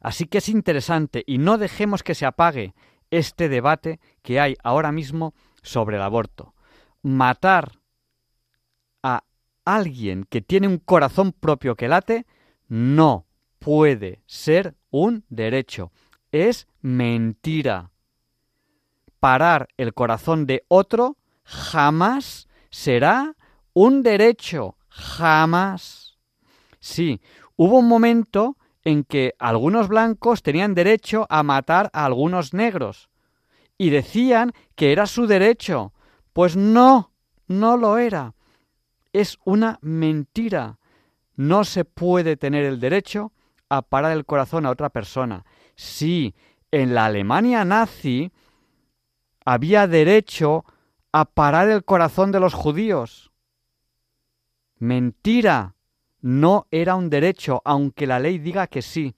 Así que es interesante y no dejemos que se apague este debate que hay ahora mismo sobre el aborto. Matar alguien que tiene un corazón propio que late no puede ser un derecho. Es mentira. Parar el corazón de otro jamás será un derecho. Jamás. Sí, hubo un momento en que algunos blancos tenían derecho a matar a algunos negros y decían que era su derecho. Pues no, no lo era es una mentira. No se puede tener el derecho a parar el corazón a otra persona. Sí, en la Alemania nazi había derecho a parar el corazón de los judíos. Mentira. No era un derecho, aunque la ley diga que sí.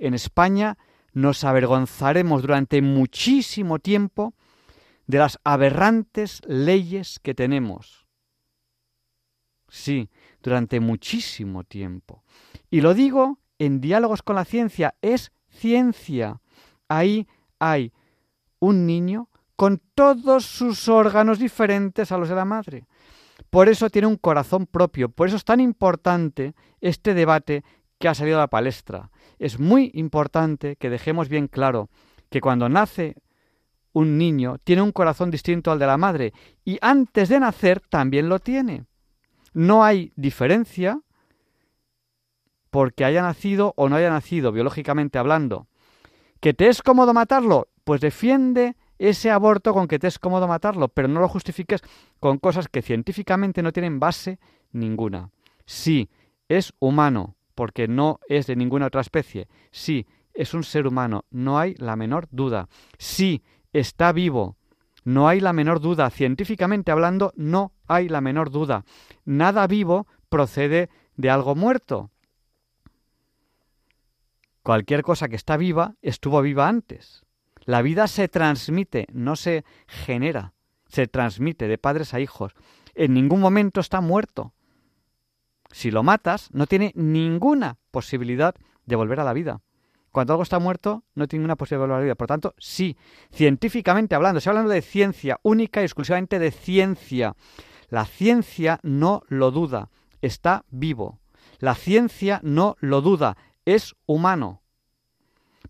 En España nos avergonzaremos durante muchísimo tiempo de las aberrantes leyes que tenemos. Sí, durante muchísimo tiempo. Y lo digo en diálogos con la ciencia, es ciencia. Ahí hay un niño con todos sus órganos diferentes a los de la madre. Por eso tiene un corazón propio, por eso es tan importante este debate que ha salido a la palestra. Es muy importante que dejemos bien claro que cuando nace un niño tiene un corazón distinto al de la madre y antes de nacer también lo tiene no hay diferencia porque haya nacido o no haya nacido, biológicamente hablando. ¿Que te es cómodo matarlo? Pues defiende ese aborto con que te es cómodo matarlo, pero no lo justifiques con cosas que científicamente no tienen base ninguna. Sí, es humano, porque no es de ninguna otra especie. Sí, es un ser humano, no hay la menor duda. Sí, está vivo, no hay la menor duda. Científicamente hablando, no hay la menor duda. Nada vivo procede de algo muerto. Cualquier cosa que está viva estuvo viva antes. La vida se transmite, no se genera, se transmite de padres a hijos. En ningún momento está muerto. Si lo matas, no tiene ninguna posibilidad de volver a la vida. Cuando algo está muerto, no tiene ninguna posibilidad de volver a la vida. Por tanto, sí, científicamente hablando, estoy hablando de ciencia, única y exclusivamente de ciencia. La ciencia no lo duda, está vivo. La ciencia no lo duda, es humano.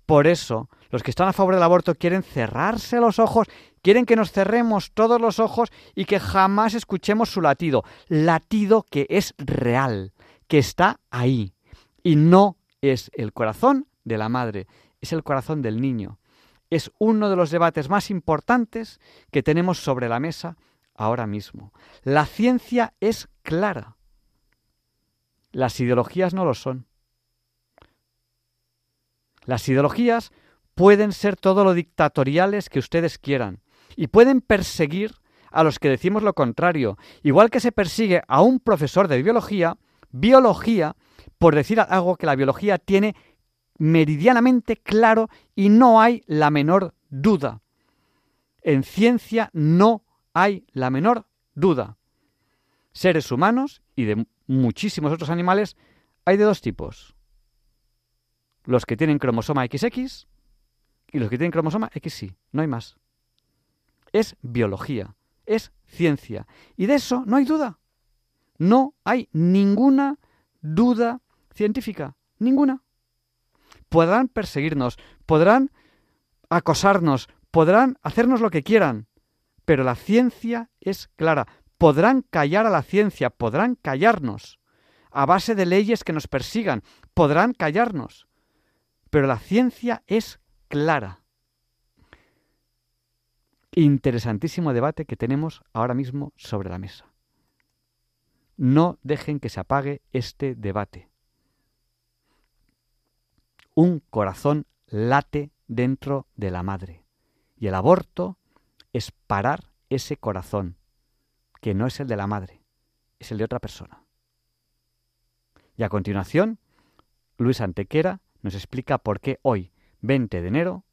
Por eso, los que están a favor del aborto quieren cerrarse los ojos, quieren que nos cerremos todos los ojos y que jamás escuchemos su latido. Latido que es real, que está ahí. Y no es el corazón de la madre, es el corazón del niño. Es uno de los debates más importantes que tenemos sobre la mesa ahora mismo. La ciencia es clara. Las ideologías no lo son. Las ideologías pueden ser todo lo dictatoriales que ustedes quieran y pueden perseguir a los que decimos lo contrario, igual que se persigue a un profesor de biología, biología, por decir algo que la biología tiene meridianamente claro y no hay la menor duda. En ciencia no hay la menor duda. Seres humanos y de muchísimos otros animales hay de dos tipos. Los que tienen cromosoma XX y los que tienen cromosoma XY. No hay más. Es biología, es ciencia. Y de eso no hay duda. No hay ninguna duda científica. Ninguna. Podrán perseguirnos, podrán acosarnos, podrán hacernos lo que quieran, pero la ciencia es clara. Podrán callar a la ciencia, podrán callarnos. A base de leyes que nos persigan, podrán callarnos. Pero la ciencia es clara. Interesantísimo debate que tenemos ahora mismo sobre la mesa. No dejen que se apague este debate. Un corazón late dentro de la madre y el aborto es parar ese corazón, que no es el de la madre, es el de otra persona. Y a continuación, Luis Antequera nos explica por qué hoy, 20 de enero,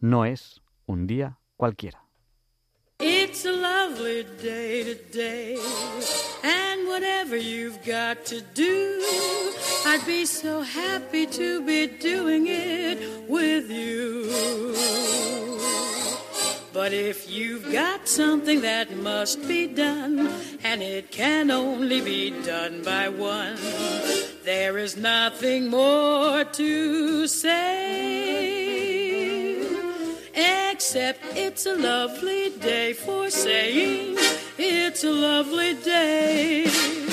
no es un día cualquiera. It's a lovely day today, and whatever you've got to do, I'd be so happy to be doing it with you. But if you've got something that must be done, and it can only be done by one, there is nothing more to say. Except it's a lovely day for saying it's a lovely day.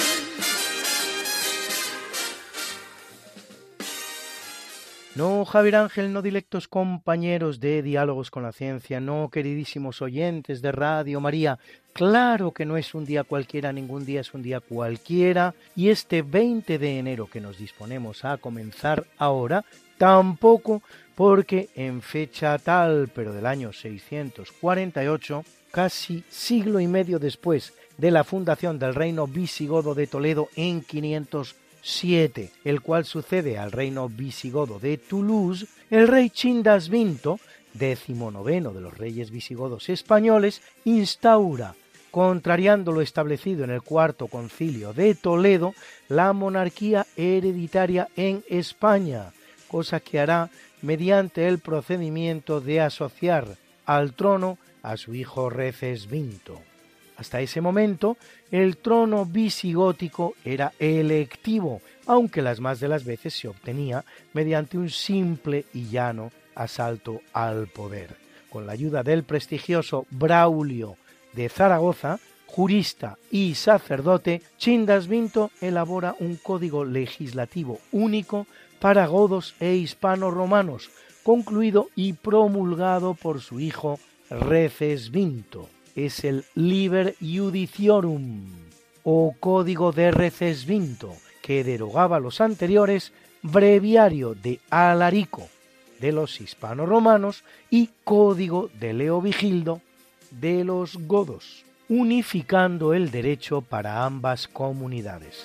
No, Javier Ángel, no directos compañeros de Diálogos con la Ciencia, no, queridísimos oyentes de Radio María. Claro que no es un día cualquiera, ningún día es un día cualquiera. Y este 20 de enero que nos disponemos a comenzar ahora, tampoco porque en fecha tal, pero del año 648, casi siglo y medio después de la fundación del reino visigodo de Toledo en 500 7, el cual sucede al reino visigodo de Toulouse, el rey Chindas V, décimo noveno de los reyes visigodos españoles, instaura, contrariando lo establecido en el cuarto concilio de Toledo, la monarquía hereditaria en España, cosa que hará mediante el procedimiento de asociar al trono a su hijo Recesvinto. Hasta ese momento, el trono visigótico era electivo, aunque las más de las veces se obtenía mediante un simple y llano asalto al poder. Con la ayuda del prestigioso Braulio de Zaragoza, jurista y sacerdote, Chindas Vinto elabora un código legislativo único para godos e hispano-romanos, concluido y promulgado por su hijo Recesvinto es el Liber Judiciorum o Código de Recesvinto, que derogaba los anteriores Breviario de Alarico de los hispano-romanos y Código de Leovigildo de los godos, unificando el derecho para ambas comunidades.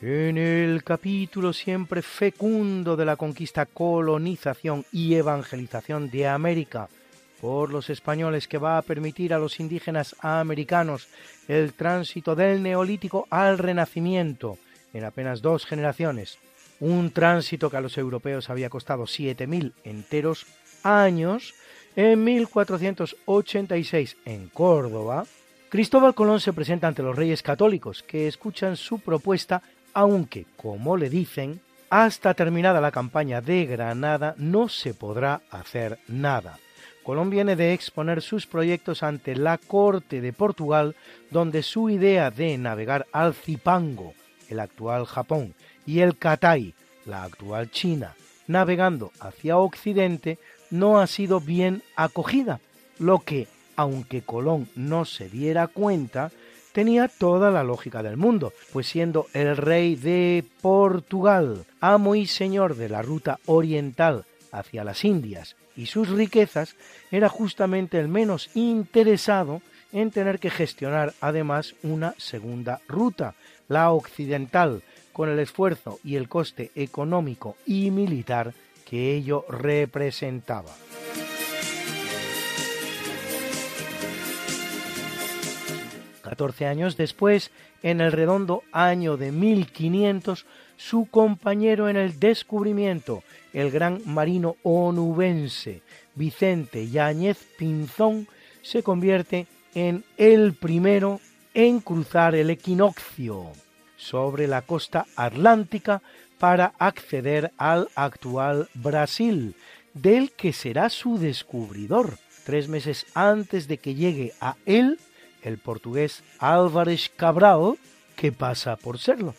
En el capítulo siempre fecundo de la conquista, colonización y evangelización de América por los españoles que va a permitir a los indígenas americanos el tránsito del neolítico al renacimiento en apenas dos generaciones, un tránsito que a los europeos había costado 7.000 enteros años, en 1486 en Córdoba, Cristóbal Colón se presenta ante los reyes católicos, que escuchan su propuesta, aunque, como le dicen, hasta terminada la campaña de Granada no se podrá hacer nada. Colón viene de exponer sus proyectos ante la corte de Portugal, donde su idea de navegar al Zipango, el actual Japón, y el Catay, la actual China, navegando hacia Occidente, no ha sido bien acogida, lo que, aunque Colón no se diera cuenta, tenía toda la lógica del mundo, pues siendo el rey de Portugal, amo y señor de la ruta oriental hacia las Indias y sus riquezas, era justamente el menos interesado en tener que gestionar además una segunda ruta, la occidental, con el esfuerzo y el coste económico y militar que ello representaba. Catorce años después, en el redondo año de 1500, su compañero en el descubrimiento, el gran marino onubense Vicente Yáñez Pinzón, se convierte en el primero en cruzar el equinoccio sobre la costa atlántica para acceder al actual Brasil, del que será su descubridor, tres meses antes de que llegue a él el portugués Álvarez Cabral, que pasa por serlo.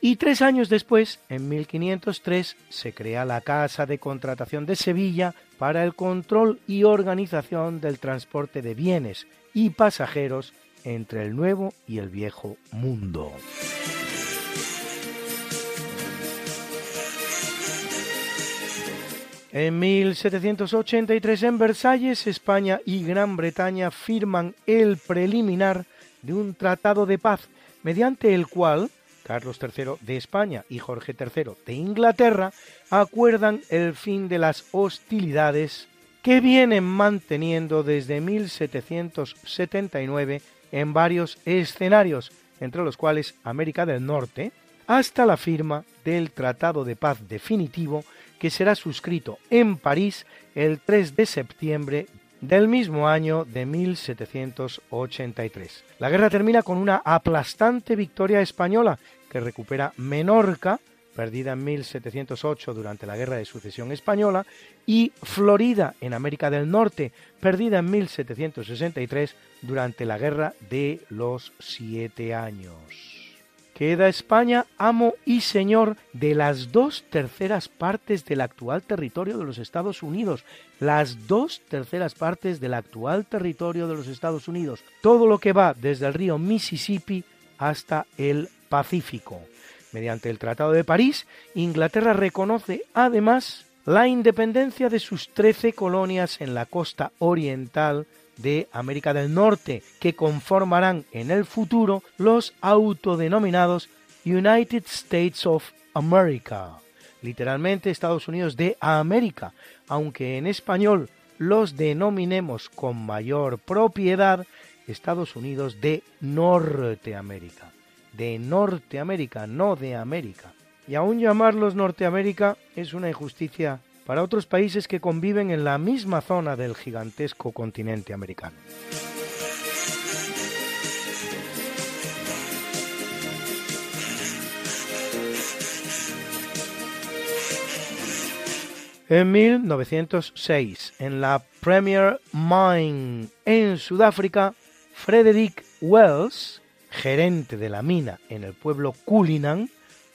Y tres años después, en 1503, se crea la Casa de Contratación de Sevilla para el control y organización del transporte de bienes y pasajeros entre el nuevo y el viejo mundo. En 1783 en Versalles, España y Gran Bretaña firman el preliminar de un tratado de paz mediante el cual Carlos III de España y Jorge III de Inglaterra acuerdan el fin de las hostilidades que vienen manteniendo desde 1779 en varios escenarios, entre los cuales América del Norte, hasta la firma del Tratado de Paz definitivo que será suscrito en París el 3 de septiembre del mismo año de 1783. La guerra termina con una aplastante victoria española que recupera Menorca, perdida en 1708 durante la Guerra de Sucesión Española, y Florida, en América del Norte, perdida en 1763 durante la Guerra de los Siete Años. Queda España amo y señor de las dos terceras partes del actual territorio de los Estados Unidos. Las dos terceras partes del actual territorio de los Estados Unidos. Todo lo que va desde el río Mississippi hasta el Pacífico. Mediante el Tratado de París, Inglaterra reconoce además la independencia de sus trece colonias en la costa oriental de América del Norte, que conformarán en el futuro los autodenominados United States of America, literalmente Estados Unidos de América, aunque en español los denominemos con mayor propiedad Estados Unidos de Norteamérica de Norteamérica, no de América. Y aún llamarlos Norteamérica es una injusticia para otros países que conviven en la misma zona del gigantesco continente americano. En 1906, en la Premier Mine en Sudáfrica, Frederick Wells gerente de la mina en el pueblo Cullinan,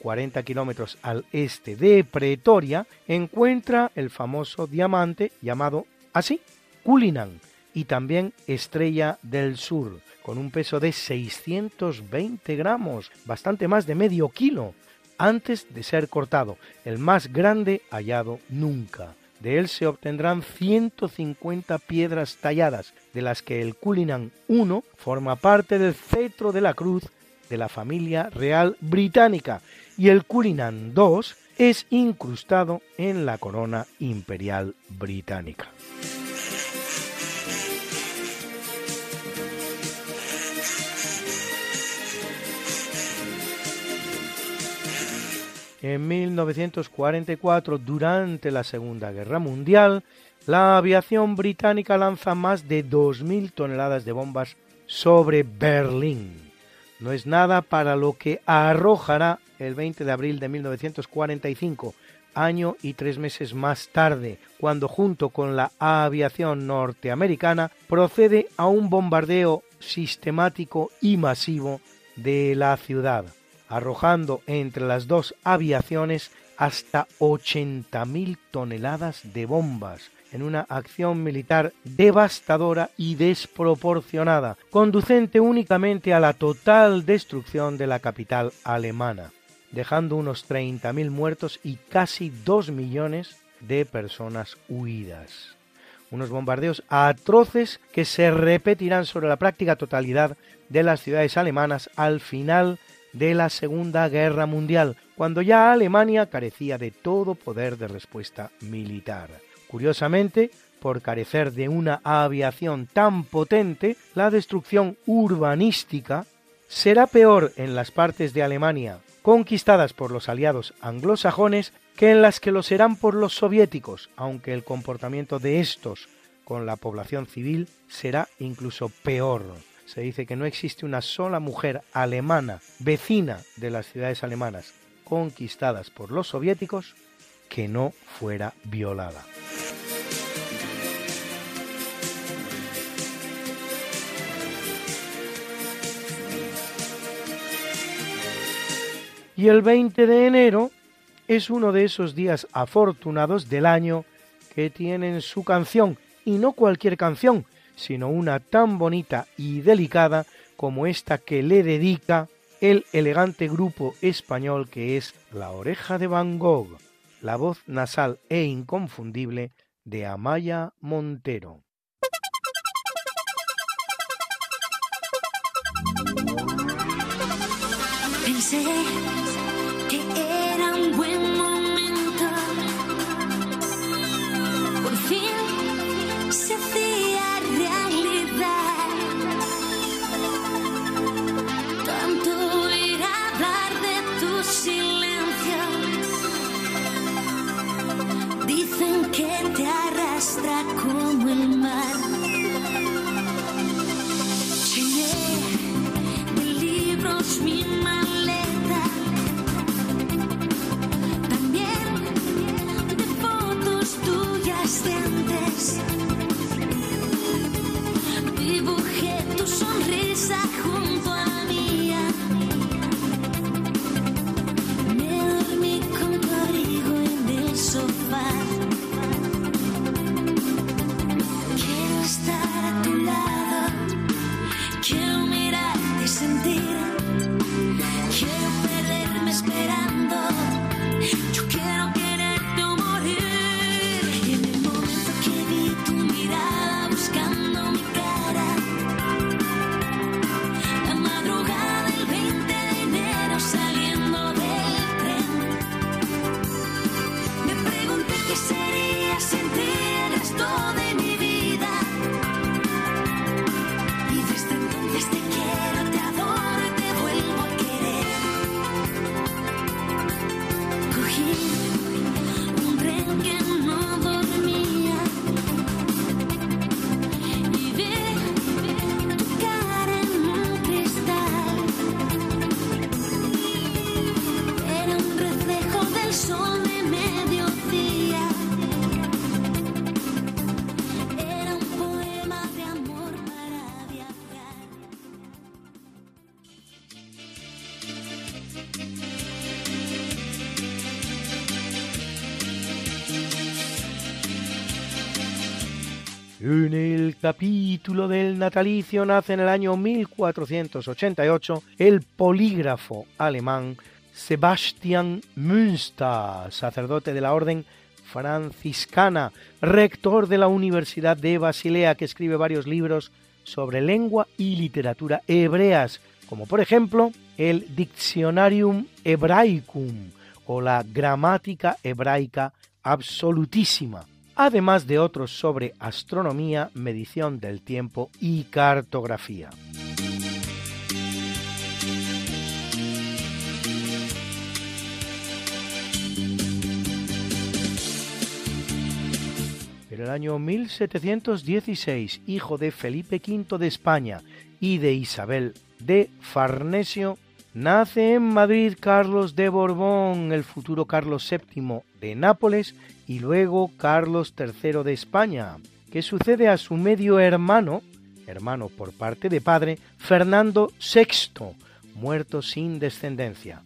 40 kilómetros al este de Pretoria, encuentra el famoso diamante llamado así, Cullinan, y también Estrella del Sur, con un peso de 620 gramos, bastante más de medio kilo, antes de ser cortado, el más grande hallado nunca. De él se obtendrán 150 piedras talladas, de las que el Cullinan I forma parte del cetro de la cruz de la familia real británica y el Cullinan II es incrustado en la corona imperial británica. En 1944, durante la Segunda Guerra Mundial, la aviación británica lanza más de 2.000 toneladas de bombas sobre Berlín. No es nada para lo que arrojará el 20 de abril de 1945, año y tres meses más tarde, cuando junto con la aviación norteamericana procede a un bombardeo sistemático y masivo de la ciudad arrojando entre las dos aviaciones hasta 80.000 toneladas de bombas en una acción militar devastadora y desproporcionada, conducente únicamente a la total destrucción de la capital alemana, dejando unos 30.000 muertos y casi 2 millones de personas huidas. Unos bombardeos atroces que se repetirán sobre la práctica totalidad de las ciudades alemanas al final de la Segunda Guerra Mundial, cuando ya Alemania carecía de todo poder de respuesta militar. Curiosamente, por carecer de una aviación tan potente, la destrucción urbanística será peor en las partes de Alemania conquistadas por los aliados anglosajones que en las que lo serán por los soviéticos, aunque el comportamiento de estos con la población civil será incluso peor. Se dice que no existe una sola mujer alemana vecina de las ciudades alemanas conquistadas por los soviéticos que no fuera violada. Y el 20 de enero es uno de esos días afortunados del año que tienen su canción, y no cualquier canción, sino una tan bonita y delicada como esta que le dedica el elegante grupo español que es La Oreja de Van Gogh, la voz nasal e inconfundible de Amaya Montero. Capítulo del natalicio nace en el año 1488 el polígrafo alemán Sebastian Münster, sacerdote de la orden franciscana, rector de la Universidad de Basilea, que escribe varios libros sobre lengua y literatura hebreas, como por ejemplo el Dictionarium Hebraicum o la Gramática Hebraica Absolutísima, además de otros sobre astronomía, medición del tiempo y cartografía. En el año 1716, hijo de Felipe V de España y de Isabel de Farnesio, nace en Madrid Carlos de Borbón, el futuro Carlos VII de Nápoles y luego Carlos III de España, que sucede a su medio hermano, hermano por parte de padre, Fernando VI, muerto sin descendencia.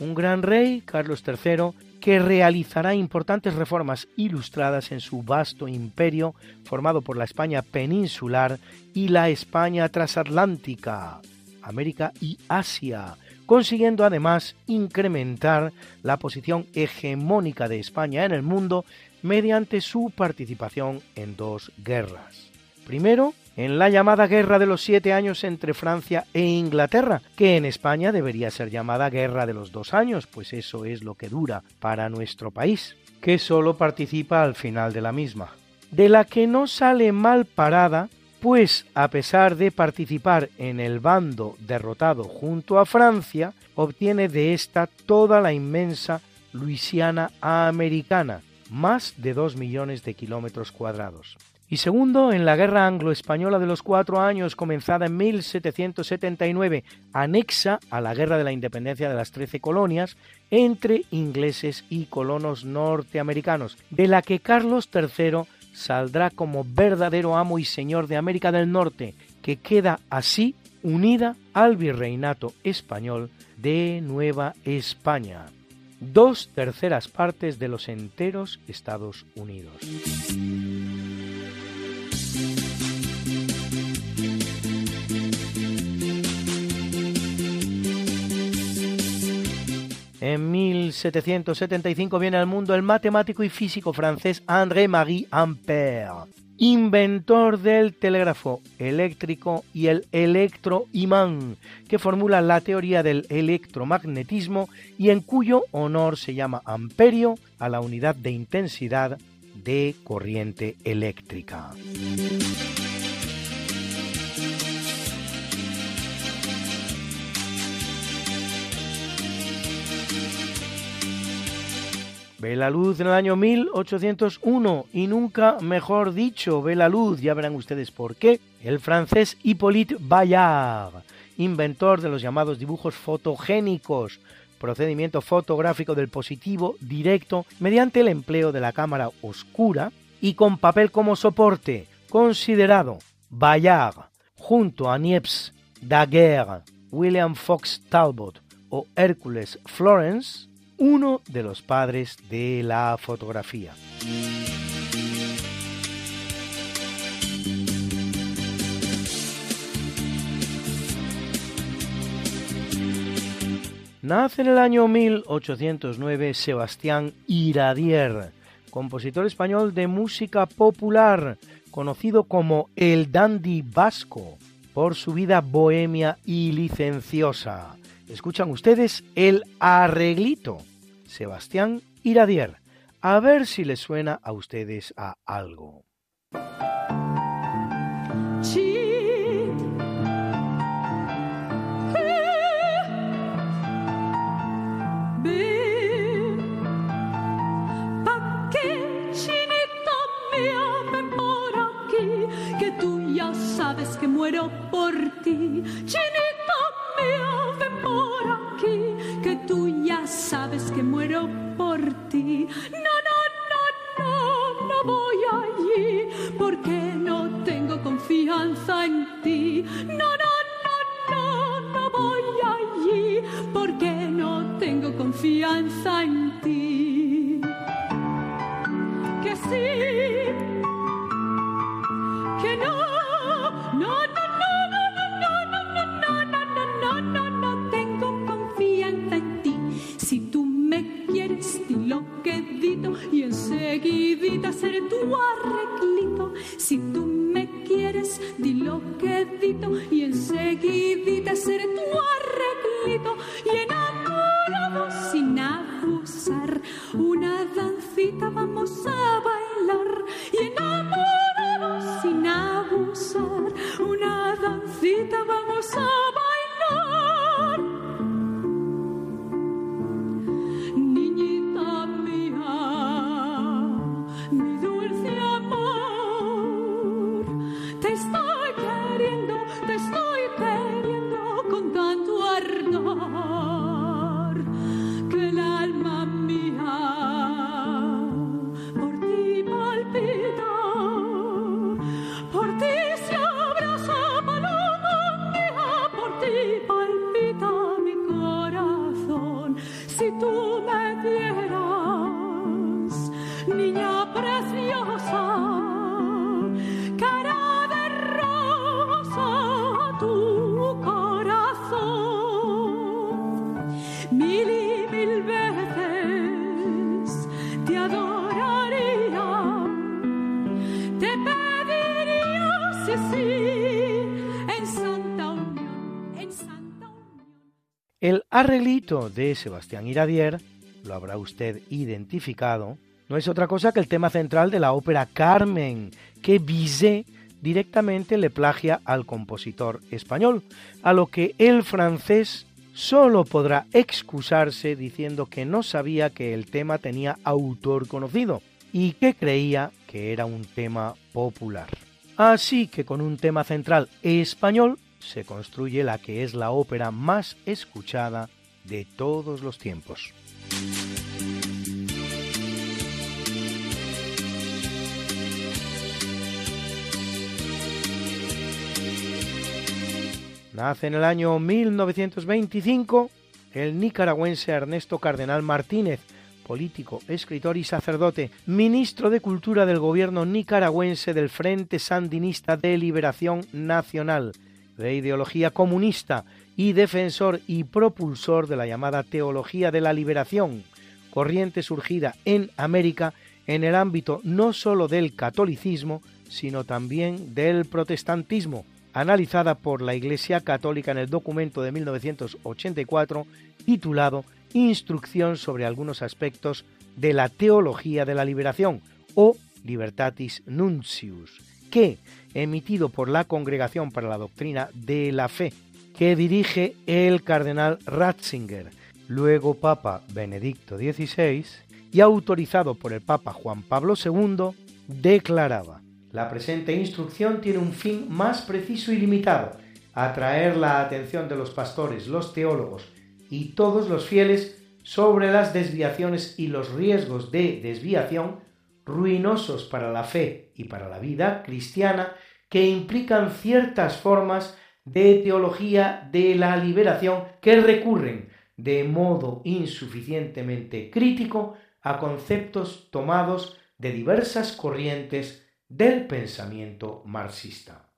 Un gran rey, Carlos III, que realizará importantes reformas ilustradas en su vasto imperio formado por la España peninsular y la España transatlántica, América y Asia, consiguiendo además incrementar la posición hegemónica de España en el mundo mediante su participación en dos guerras. Primero, en la llamada Guerra de los Siete Años entre Francia e Inglaterra, que en España debería ser llamada Guerra de los Dos Años, pues eso es lo que dura para nuestro país, que solo participa al final de la misma, de la que no sale mal parada, pues a pesar de participar en el bando derrotado junto a Francia, obtiene de esta toda la inmensa Luisiana americana, más de dos millones de kilómetros cuadrados. Y segundo, en la Guerra Anglo-Española de los Cuatro Años, comenzada en 1779, anexa a la Guerra de la Independencia de las Trece Colonias entre ingleses y colonos norteamericanos, de la que Carlos III saldrá como verdadero amo y señor de América del Norte, que queda así unida al virreinato español de Nueva España, dos terceras partes de los enteros Estados Unidos. En 1775 viene al mundo el matemático y físico francés André-Marie Ampère, inventor del telégrafo eléctrico y el electroimán, que formula la teoría del electromagnetismo y en cuyo honor se llama amperio a la unidad de intensidad de corriente eléctrica. Ve la luz en el año 1801 y nunca mejor dicho, ve la luz, ya verán ustedes por qué, el francés Hippolyte Bayard, inventor de los llamados dibujos fotogénicos, procedimiento fotográfico del positivo directo mediante el empleo de la cámara oscura y con papel como soporte, considerado Bayard, junto a Niepce, Daguerre, William Fox Talbot o Hércules Florence, uno de los padres de la fotografía. Nace en el año 1809 Sebastián Iradier, compositor español de música popular, conocido como el dandy vasco por su vida bohemia y licenciosa. Escuchan ustedes el arreglito. Sebastián Iradier. A ver si les suena a ustedes a algo. ya sabes que muero por ti. Chinito mío, ven por aquí, que tú ya sabes que muero por ti. No, no, no, no, no voy allí, porque no tengo confianza en ti. No, no, no, no, no voy allí, porque no tengo confianza en ti. Que sí, que no, no, no, no, no, loquedito y enseguidita seré tu arreglito. Si tú me quieres, di loquedito y enseguidita seré tu arreglito. Y enamorado sin abusar, una dancita vamos a bailar. Y enamorado sin abusar, una dancita vamos a bailar. El arreglito de Sebastián Iradier, lo habrá usted identificado, no es otra cosa que el tema central de la ópera Carmen, que Bizet directamente le plagia al compositor español, a lo que el francés solo podrá excusarse diciendo que no sabía que el tema tenía autor conocido y que creía que era un tema popular. Así que con un tema central español se construye la que es la ópera más escuchada de todos los tiempos. Nace en el año 1925 el nicaragüense Ernesto Cardenal Martínez, político, escritor y sacerdote, ministro de Cultura del gobierno nicaragüense del Frente Sandinista de Liberación Nacional, de ideología comunista y defensor y propulsor de la llamada Teología de la Liberación, corriente surgida en América en el ámbito no sólo del catolicismo, sino también del protestantismo, analizada por la Iglesia Católica en el documento de 1984 titulado Instrucción sobre algunos aspectos de la teología de la liberación o Libertatis Nuncius, que, emitido por la Congregación para la Doctrina de la Fe, que dirige el cardenal Ratzinger, luego Papa Benedicto XVI, y autorizado por el Papa Juan Pablo II, declaraba la presente instrucción tiene un fin más preciso y limitado, atraer la atención de los pastores, los teólogos y todos los fieles sobre las desviaciones y los riesgos de desviación ruinosos para la fe y para la vida cristiana que implican ciertas formas de teología de la liberación que recurren de modo insuficientemente crítico a conceptos tomados de diversas corrientes del pensamiento marxista.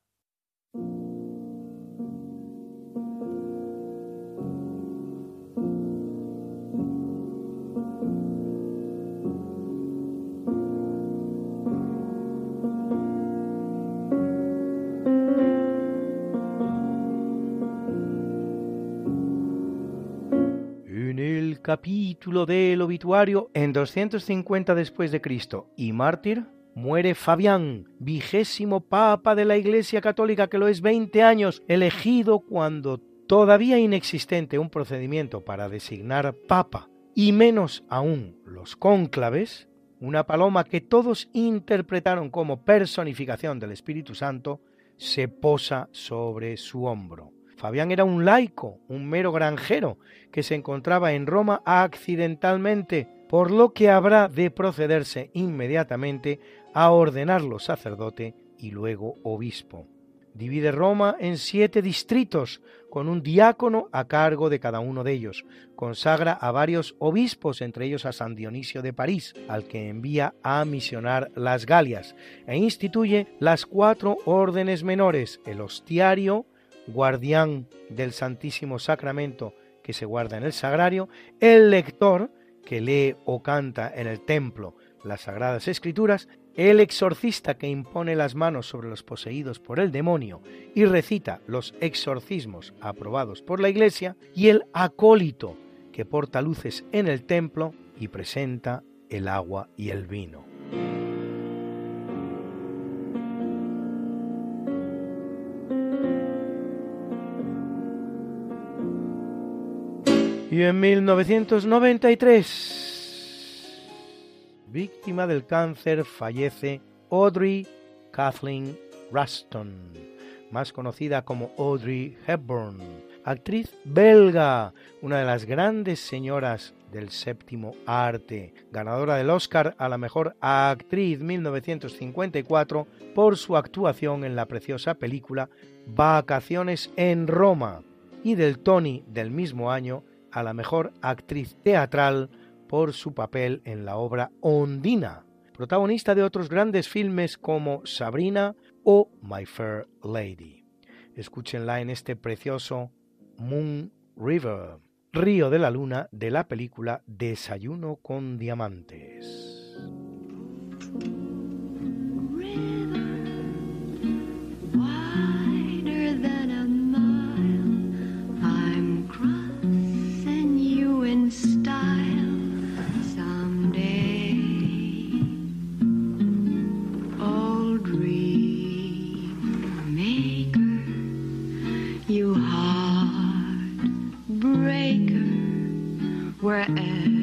Capítulo del obituario, en 250 después de Cristo y mártir, muere Fabián, vigésimo papa de la Iglesia Católica, que lo es 20 años, elegido cuando todavía inexistente un procedimiento para designar papa, y menos aún los cónclaves, una paloma que todos interpretaron como personificación del Espíritu Santo, se posa sobre su hombro. Fabián era un laico, un mero granjero, que se encontraba en Roma accidentalmente, por lo que habrá de procederse inmediatamente a ordenarlo sacerdote y luego obispo. Divide Roma en siete distritos, con un diácono a cargo de cada uno de ellos. Consagra a varios obispos, entre ellos a San Dionisio de París, al que envía a misionar las Galias, e instituye las cuatro órdenes menores, el hostiario, guardián del Santísimo Sacramento que se guarda en el sagrario, el lector, que lee o canta en el templo las Sagradas Escrituras, el exorcista que impone las manos sobre los poseídos por el demonio y recita los exorcismos aprobados por la Iglesia, y el acólito que porta luces en el templo y presenta el agua y el vino. Y en 1993, víctima del cáncer, fallece Audrey Kathleen Ruston, más conocida como Audrey Hepburn, actriz belga, una de las grandes señoras del séptimo arte, ganadora del Oscar a la mejor actriz 1954 por su actuación en la preciosa película Vacaciones en Roma y del Tony del mismo año a la mejor actriz teatral por su papel en la obra Ondina, protagonista de otros grandes filmes como Sabrina o My Fair Lady. Escúchenla en este precioso Moon River, Río de la Luna de la película Desayuno con Diamantes. Wherever uh,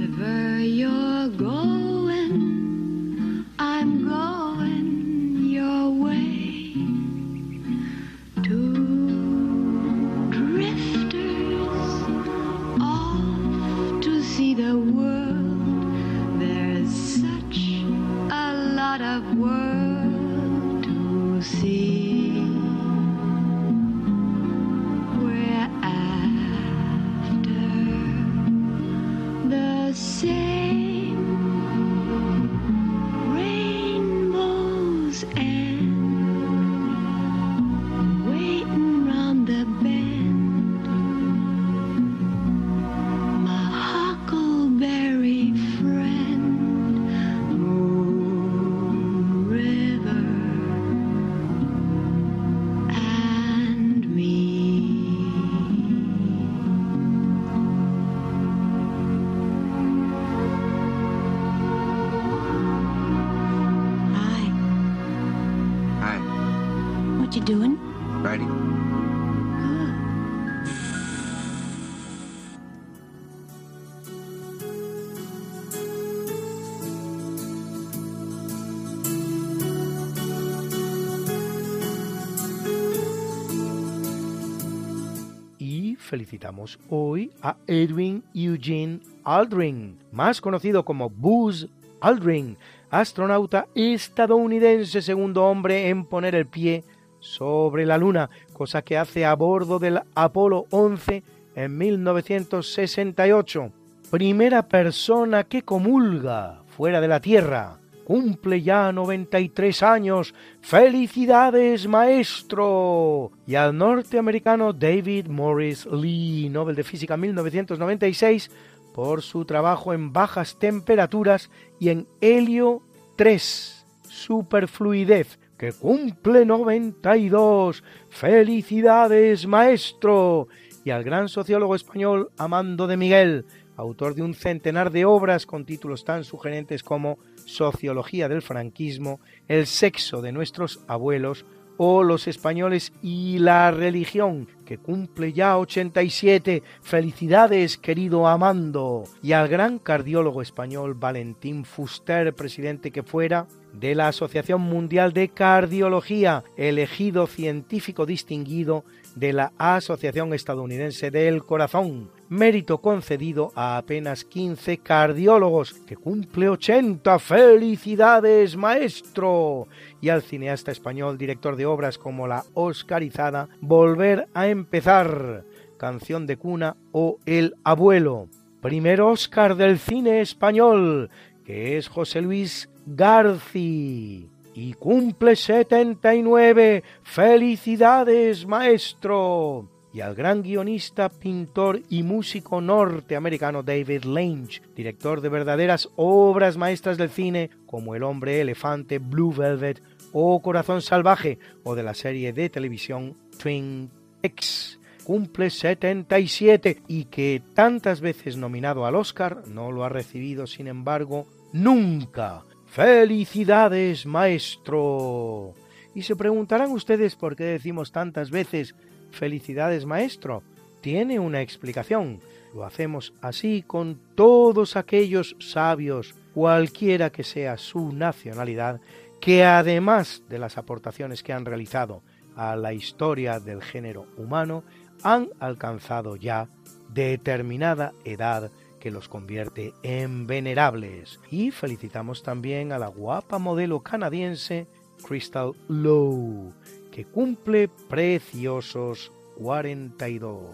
hoy a Edwin Eugene Aldrin, más conocido como Buzz Aldrin, astronauta estadounidense, segundo hombre en poner el pie sobre la Luna, cosa que hace a bordo del Apolo 11 en 1968. Primera persona que comulga fuera de la Tierra. Cumple ya 93 años. ¡Felicidades, maestro! Y al norteamericano David Morris Lee, Nobel de Física 1996, por su trabajo en bajas temperaturas y en helio 3, superfluidez, que cumple 92. ¡Felicidades, maestro! Y al gran sociólogo español Amando de Miguel, autor de un centenar de obras con títulos tan sugerentes como Sociología del franquismo, El sexo de nuestros abuelos o Los españoles y la religión, que cumple ya 87. Felicidades, querido Amando. Y al gran cardiólogo español Valentín Fuster, presidente que fuera de la Asociación Mundial de Cardiología, elegido científico distinguido de la Asociación Estadounidense del Corazón, mérito concedido a apenas 15 cardiólogos, que cumple 80. ¡Felicidades, maestro! Y al cineasta español, director de obras como la Oscarizada, Volver a empezar, Canción de cuna o El abuelo. Primer Oscar del cine español, que es José Luis Garci y cumple 79. ¡Felicidades, maestro! Y al gran guionista, pintor y músico norteamericano David Lynch, director de verdaderas obras maestras del cine como El hombre elefante, Blue Velvet o Corazón salvaje o de la serie de televisión Twin Peaks. Cumple 77 y que tantas veces nominado al Oscar no lo ha recibido, sin embargo, nunca. ¡Felicidades, maestro! Y se preguntarán ustedes por qué decimos tantas veces felicidades, maestro. Tiene una explicación. Lo hacemos así con todos aquellos sabios, cualquiera que sea su nacionalidad, que además de las aportaciones que han realizado a la historia del género humano, han alcanzado ya determinada edad que los convierte en venerables. Y felicitamos también a la guapa modelo canadiense Crystal Lowe, que cumple preciosos 42.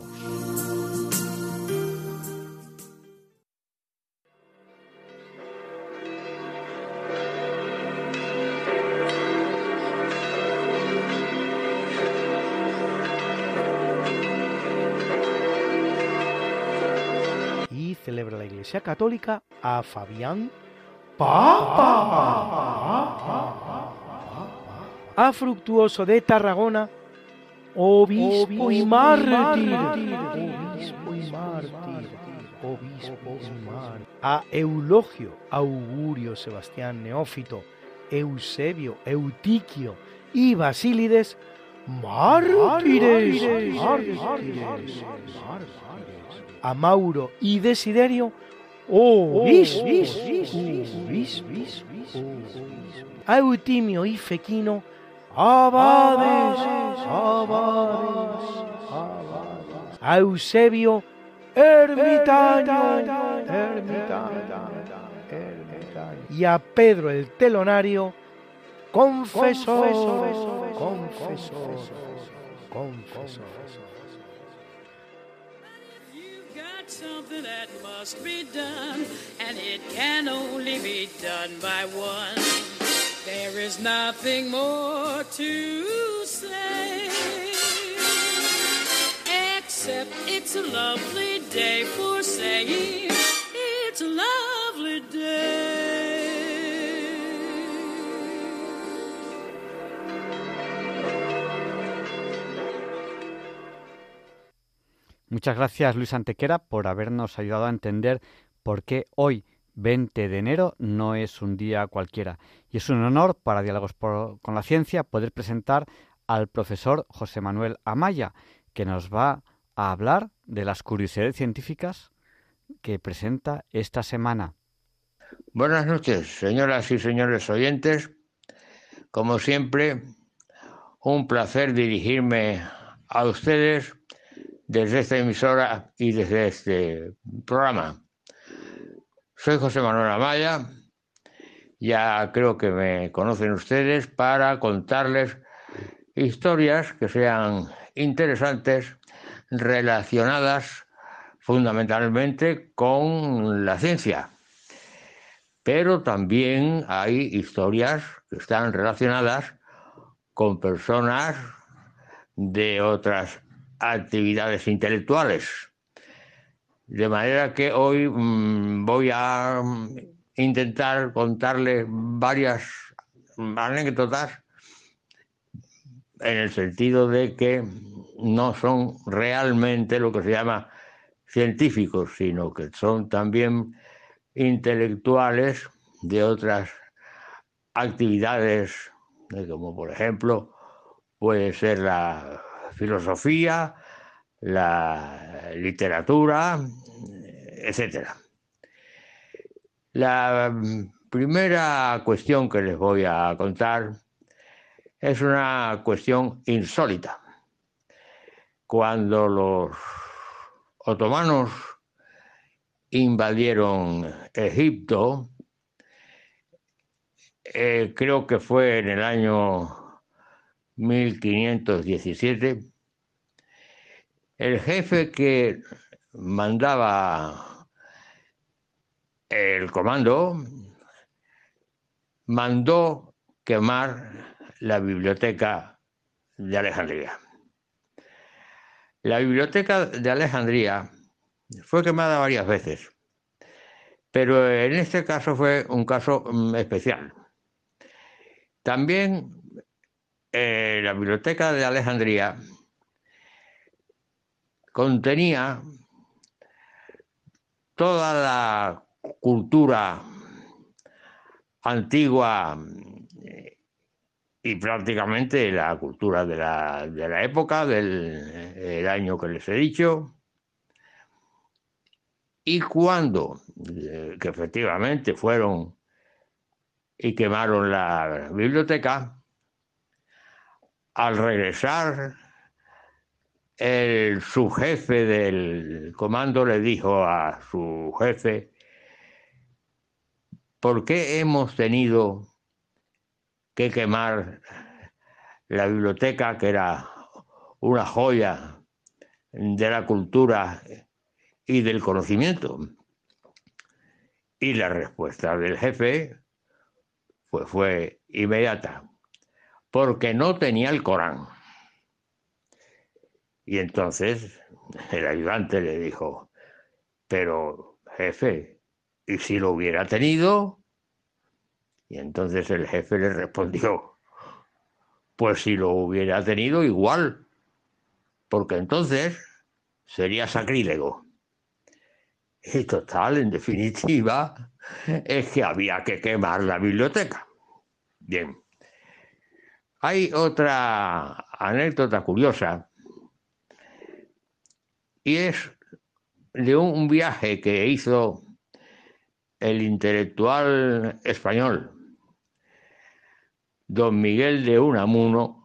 Y celebra la Iglesia Católica a Fabián Papa a Fructuoso de Tarragona, obispo y mártir, obispo y mártir, obispo y mártir, a Eulogio, Augurio, Sebastián, Neófito, Eusebio, Eutiquio y Basílides, mártires, a Mauro y Desiderio, obispos, a Eutimio y Fequino, abades, abades, abades, a Eusebio, ermitaño, ermitaño, ermitaño, y a Pedro el telonario, confesor, confesor, confesor. got something that must be done, and it can only be done by one. There is nothing more to say, except it's a lovely day for saying it's a lovely day. Muchas gracias Luis Antequera por habernos ayudado a entender por qué hoy, 20 de enero, no es un día cualquiera. Y es un honor para Diálogos con la Ciencia poder presentar al profesor José Manuel Amaya, que nos va a hablar de las curiosidades científicas que presenta esta semana. Buenas noches, señoras y señores oyentes. Como siempre, un placer dirigirme a ustedes desde esta emisora y desde este programa. Soy José Manuel Amaya. Ya creo que me conocen ustedes para contarles historias que sean interesantes relacionadas fundamentalmente con la ciencia. Pero también hay historias que están relacionadas con personas de otras actividades intelectuales. De manera que hoy mm, voy a mm, intentar contarles varias anécdotas en el sentido de que no son realmente lo que se llama científicos, sino que son también intelectuales de otras actividades, como por ejemplo puede ser la filosofía, la literatura, etcétera. La primera cuestión que les voy a contar es una cuestión insólita. Cuando los otomanos invadieron Egipto, eh, creo que fue en el año 1517, el jefe que mandaba el comando mandó quemar la biblioteca de Alejandría. La biblioteca de Alejandría fue quemada varias veces, pero en este caso fue un caso mm, especial. También eh, la biblioteca de Alejandría contenía toda la cultura antigua eh, y prácticamente la cultura de la, de la época, del el año que les he dicho. Y cuando, eh, que efectivamente fueron y quemaron la biblioteca, al regresar el subjefe del comando le dijo a su jefe, ¿por qué hemos tenido que quemar la biblioteca, que era una joya de la cultura y del conocimiento? Y la respuesta del jefe fue, fue inmediata, porque no tenía el Corán. Y entonces el ayudante le dijo, pero jefe, ¿y si lo hubiera tenido? Y entonces el jefe le respondió, pues si lo hubiera tenido igual, porque entonces sería sacrílego. Y total, en definitiva, es que había que quemar la biblioteca. Bien. Hay otra anécdota curiosa y es de un viaje que hizo el intelectual español, don Miguel de Unamuno,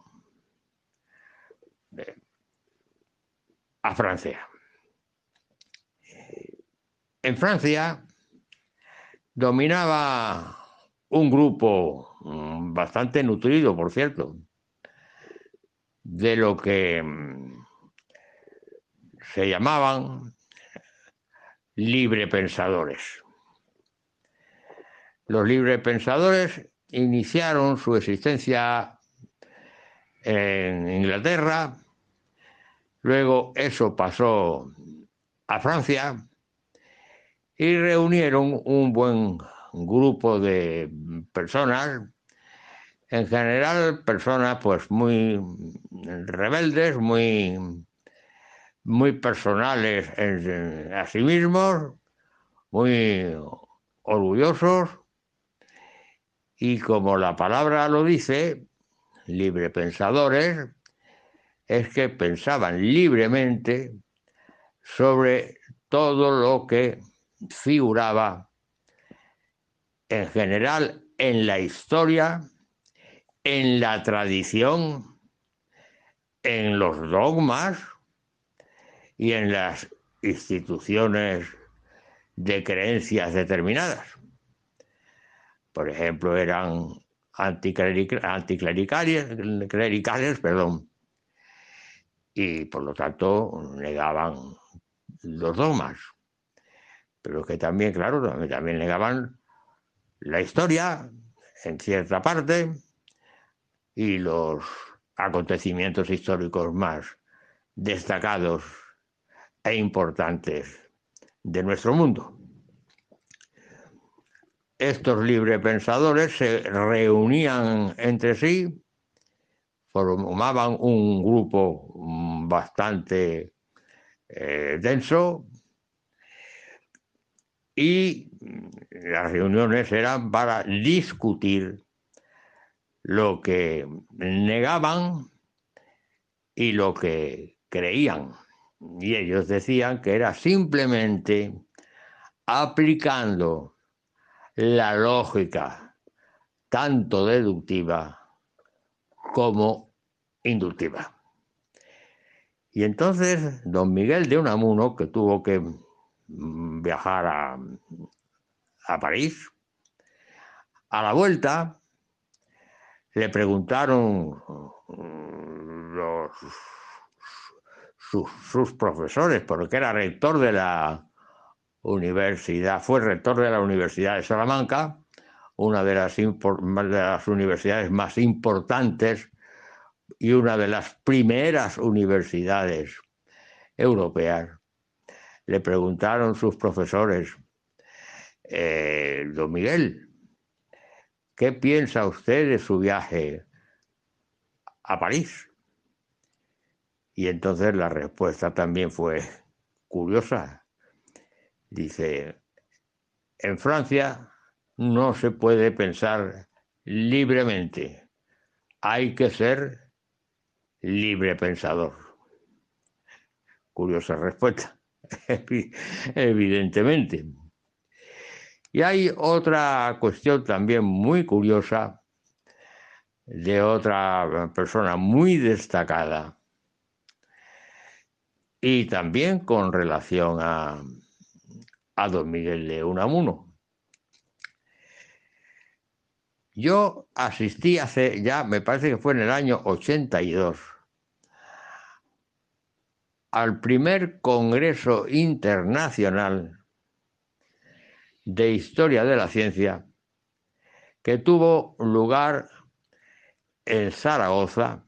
a Francia. En Francia dominaba un grupo mm, bastante nutrido, por cierto, de lo que mm, se llamaban librepensadores. Los librepensadores iniciaron su existencia en Inglaterra, luego eso pasó a Francia y reunieron un buen grupo de personas, en general personas pues muy rebeldes, muy muy personales a sí mismos, muy orgullosos y como la palabra lo dice, librepensadores, es que pensaban libremente sobre todo lo que figuraba en general en la historia, en la tradición, en los dogmas, y en las instituciones de creencias determinadas. Por ejemplo, eran anticlericales, perdón, y por lo tanto negaban los dogmas. Pero que también, claro, también negaban la historia en cierta parte y los acontecimientos históricos más destacados e importantes de nuestro mundo. Estos librepensadores se reunían entre sí, formaban un grupo bastante eh, denso y las reuniones eran para discutir lo que negaban y lo que creían. Y ellos decían que era simplemente aplicando la lógica, tanto deductiva como inductiva. Y entonces don Miguel de Unamuno, que tuvo que viajar a, a París, a la vuelta le preguntaron los sus, profesores, porque era rector de la universidad, fue rector de la Universidad de Salamanca, una de las, de las universidades más importantes y una de las primeras universidades europeas, le preguntaron sus profesores, eh, don Miguel, ¿qué piensa usted de su viaje a París? Y entonces la respuesta también fue curiosa. Dice, en Francia no se puede pensar libremente, hay que ser libre pensador. Curiosa respuesta, evidentemente. Y hay otra cuestión también muy curiosa de otra persona muy destacada y también con relación a, a don Miguel de Unamuno. Yo asistí hace ya, me parece que fue en el año 82, al primer Congreso Internacional de Historia de la Ciencia que tuvo lugar en Zaragoza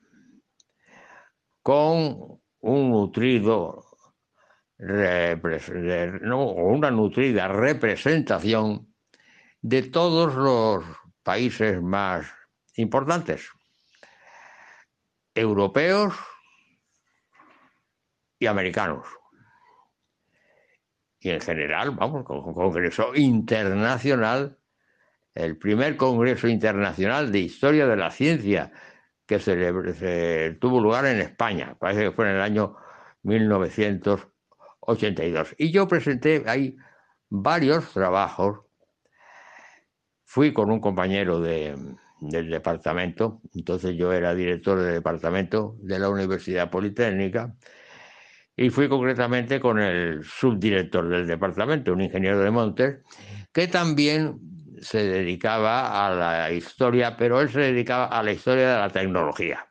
con un nutrido una nutrida representación de todos los países más importantes, europeos y americanos. Y en general, vamos, con un congreso internacional, el primer congreso internacional de historia de la ciencia que tuvo lugar en España, parece que fue en el año 1982. Y yo presenté ahí varios trabajos Fui con un compañero del departamento, entonces yo era director del departamento de la Universidad Politécnica, y fui concretamente con el subdirector del departamento, un ingeniero de Montes, que también se dedicaba a la historia, pero él se dedicaba a la historia de la tecnología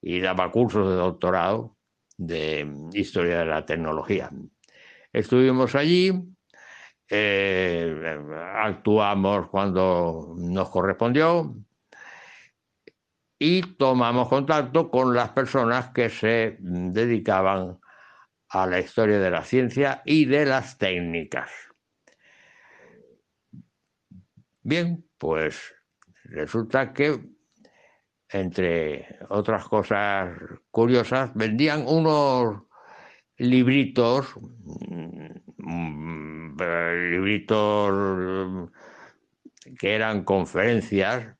y daba cursos de doctorado de historia de la tecnología. Estuvimos allí, eh, actuamos cuando nos correspondió y tomamos contacto con las personas que se dedicaban a la historia de la ciencia y de las técnicas. Bien, pues resulta que, entre otras cosas curiosas, vendían unos libritos Mm, libritos que eran conferencias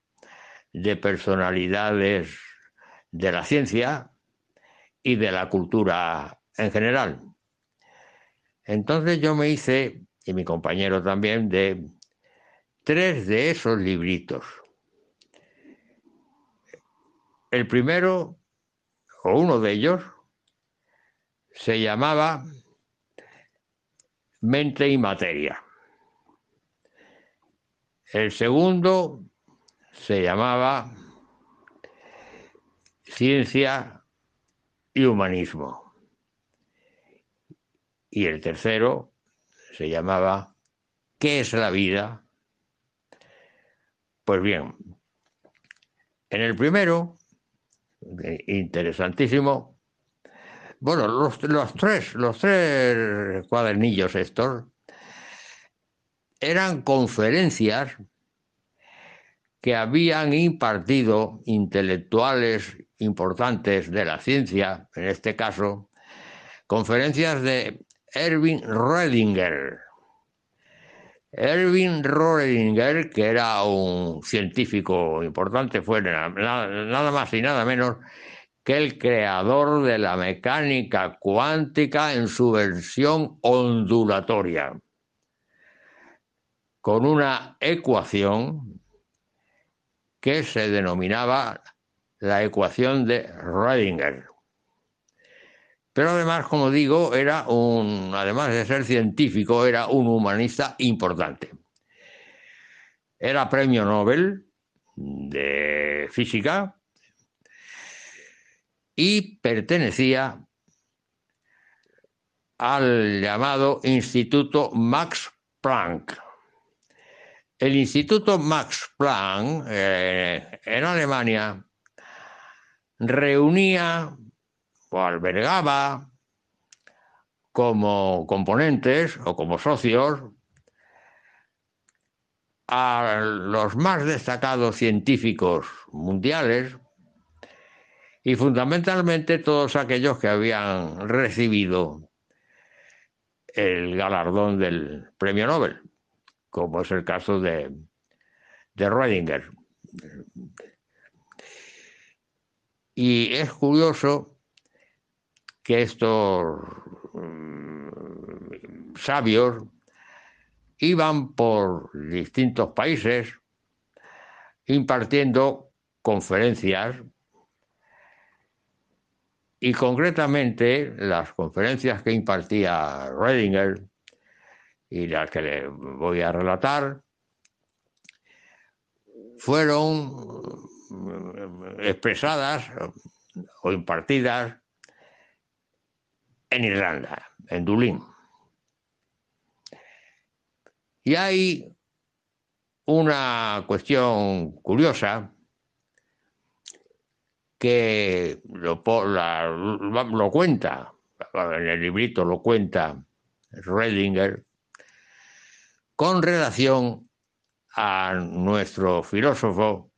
de personalidades de la ciencia y de la cultura en general. Entonces yo me hice, y mi compañero también, de tres de esos libritos. El primero, o uno de ellos, se llamaba mente y materia. El segundo se llamaba ciencia y humanismo. Y el tercero se llamaba ¿qué es la vida? Pues bien, en el primero, interesantísimo, bueno, los, tres, los tres cuadernillos estos eran conferencias que habían impartido intelectuales importantes de la ciencia, en este caso, conferencias de Erwin Rödinger. Erwin Rödinger, que era un científico importante, fue nada más y nada menos que el creador de la mecánica cuántica en su versión ondulatoria, con una ecuación que se denominaba la ecuación de Rödinger. Pero además, como digo, era un, además de ser científico, era un humanista importante. Era premio Nobel de física y pertenecía al llamado Instituto Max Planck. El Instituto Max Planck eh, en Alemania reunía o albergaba como componentes o como socios a los más destacados científicos mundiales y fundamentalmente todos aquellos que habían recibido el galardón del premio Nobel, como es el caso de, de. Y es curioso que estos mm, sabios iban por distintos países impartiendo conferencias y concretamente las conferencias que impartía Redinger y las que le voy a relatar fueron mm, expresadas o impartidas en Irlanda, en Dublín. Y hay una cuestión curiosa que lo, cuenta, en el librito lo cuenta Redinger, con relación a nuestro filósofo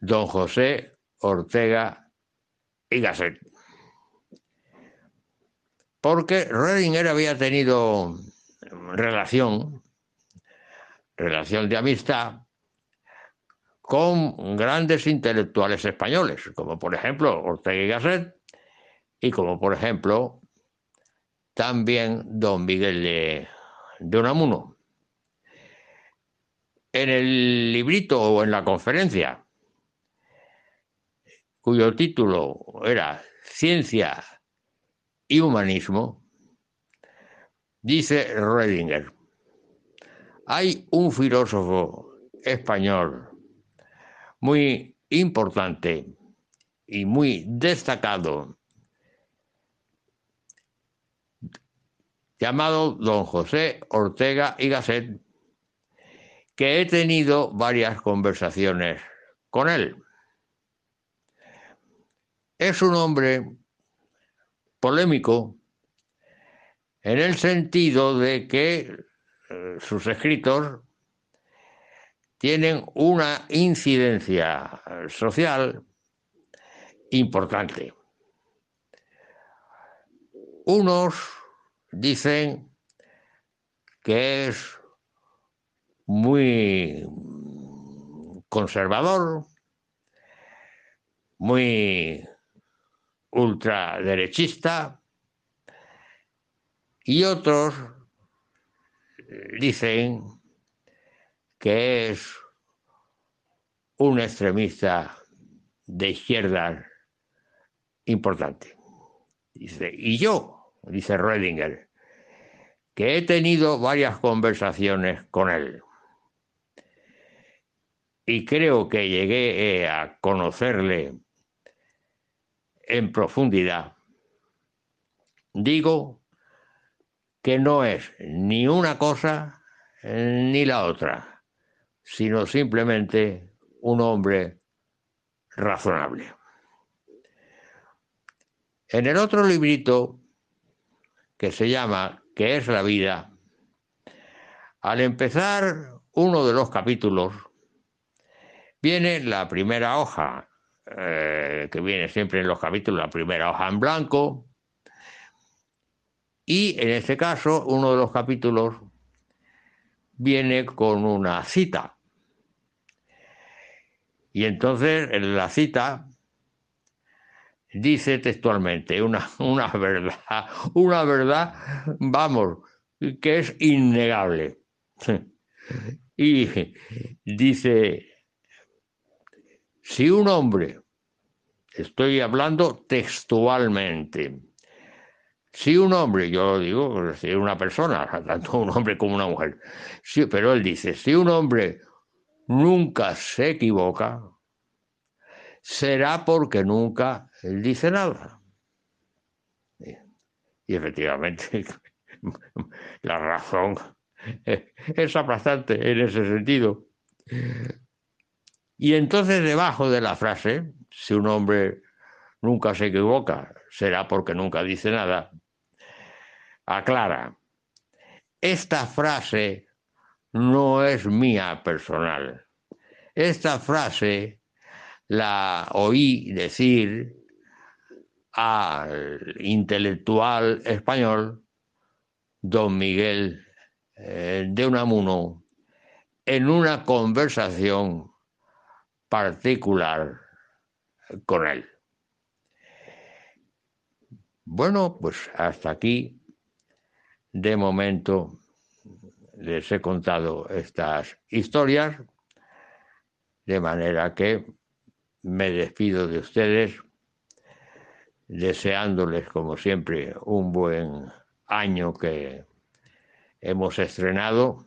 don José Ortega y Gasset. Porque Redinger había tenido relación, relación de amistad con grandes intelectuales españoles, como por ejemplo Ortega y Gasset, y como por ejemplo también don Miguel de, de Unamuno. En el librito o en la conferencia, cuyo título era Ciencia y Humanismo, dice Redinger, hay un filósofo español muy importante y muy destacado llamado don José Ortega y Gasset, que he tenido varias conversaciones con él. Es un hombre polémico en el sentido de que eh, sus escritos tienen una incidencia social importante. Unos dicen que es muy conservador, muy ultraderechista, y otros dicen que es un extremista de izquierda importante. Dice, y yo, dice Redinger, que he tenido varias conversaciones con él y creo que llegué eh, a conocerle en profundidad, digo que no es ni una cosa eh, ni la otra, sino simplemente un hombre razonable. En el otro librito, que se llama ¿Qué es la vida?, al empezar uno de los capítulos, viene la primera hoja, eh, que viene siempre en los capítulos, la primera hoja en blanco, y en este caso, uno de los capítulos viene con una cita. Y entonces en la cita dice textualmente una, una verdad, una verdad, vamos, que es innegable. Y dice, si un hombre, estoy hablando textualmente, si un hombre, yo digo, si una persona, tanto un hombre como una mujer, pero él dice, si un hombre nunca se equivoca, será porque nunca dice nada. Y efectivamente, la razón es aplastante en ese sentido. Y entonces debajo de la frase, si un hombre nunca se equivoca, será porque nunca dice nada, aclara, esta frase no es mía personal. Esta frase la oí decir al intelectual español don Miguel eh, de Unamuno en una conversación particular con él. Bueno, pues hasta aquí, de momento, les he contado estas historias, de manera que me despido de ustedes, deseándoles, como siempre, un buen año que hemos estrenado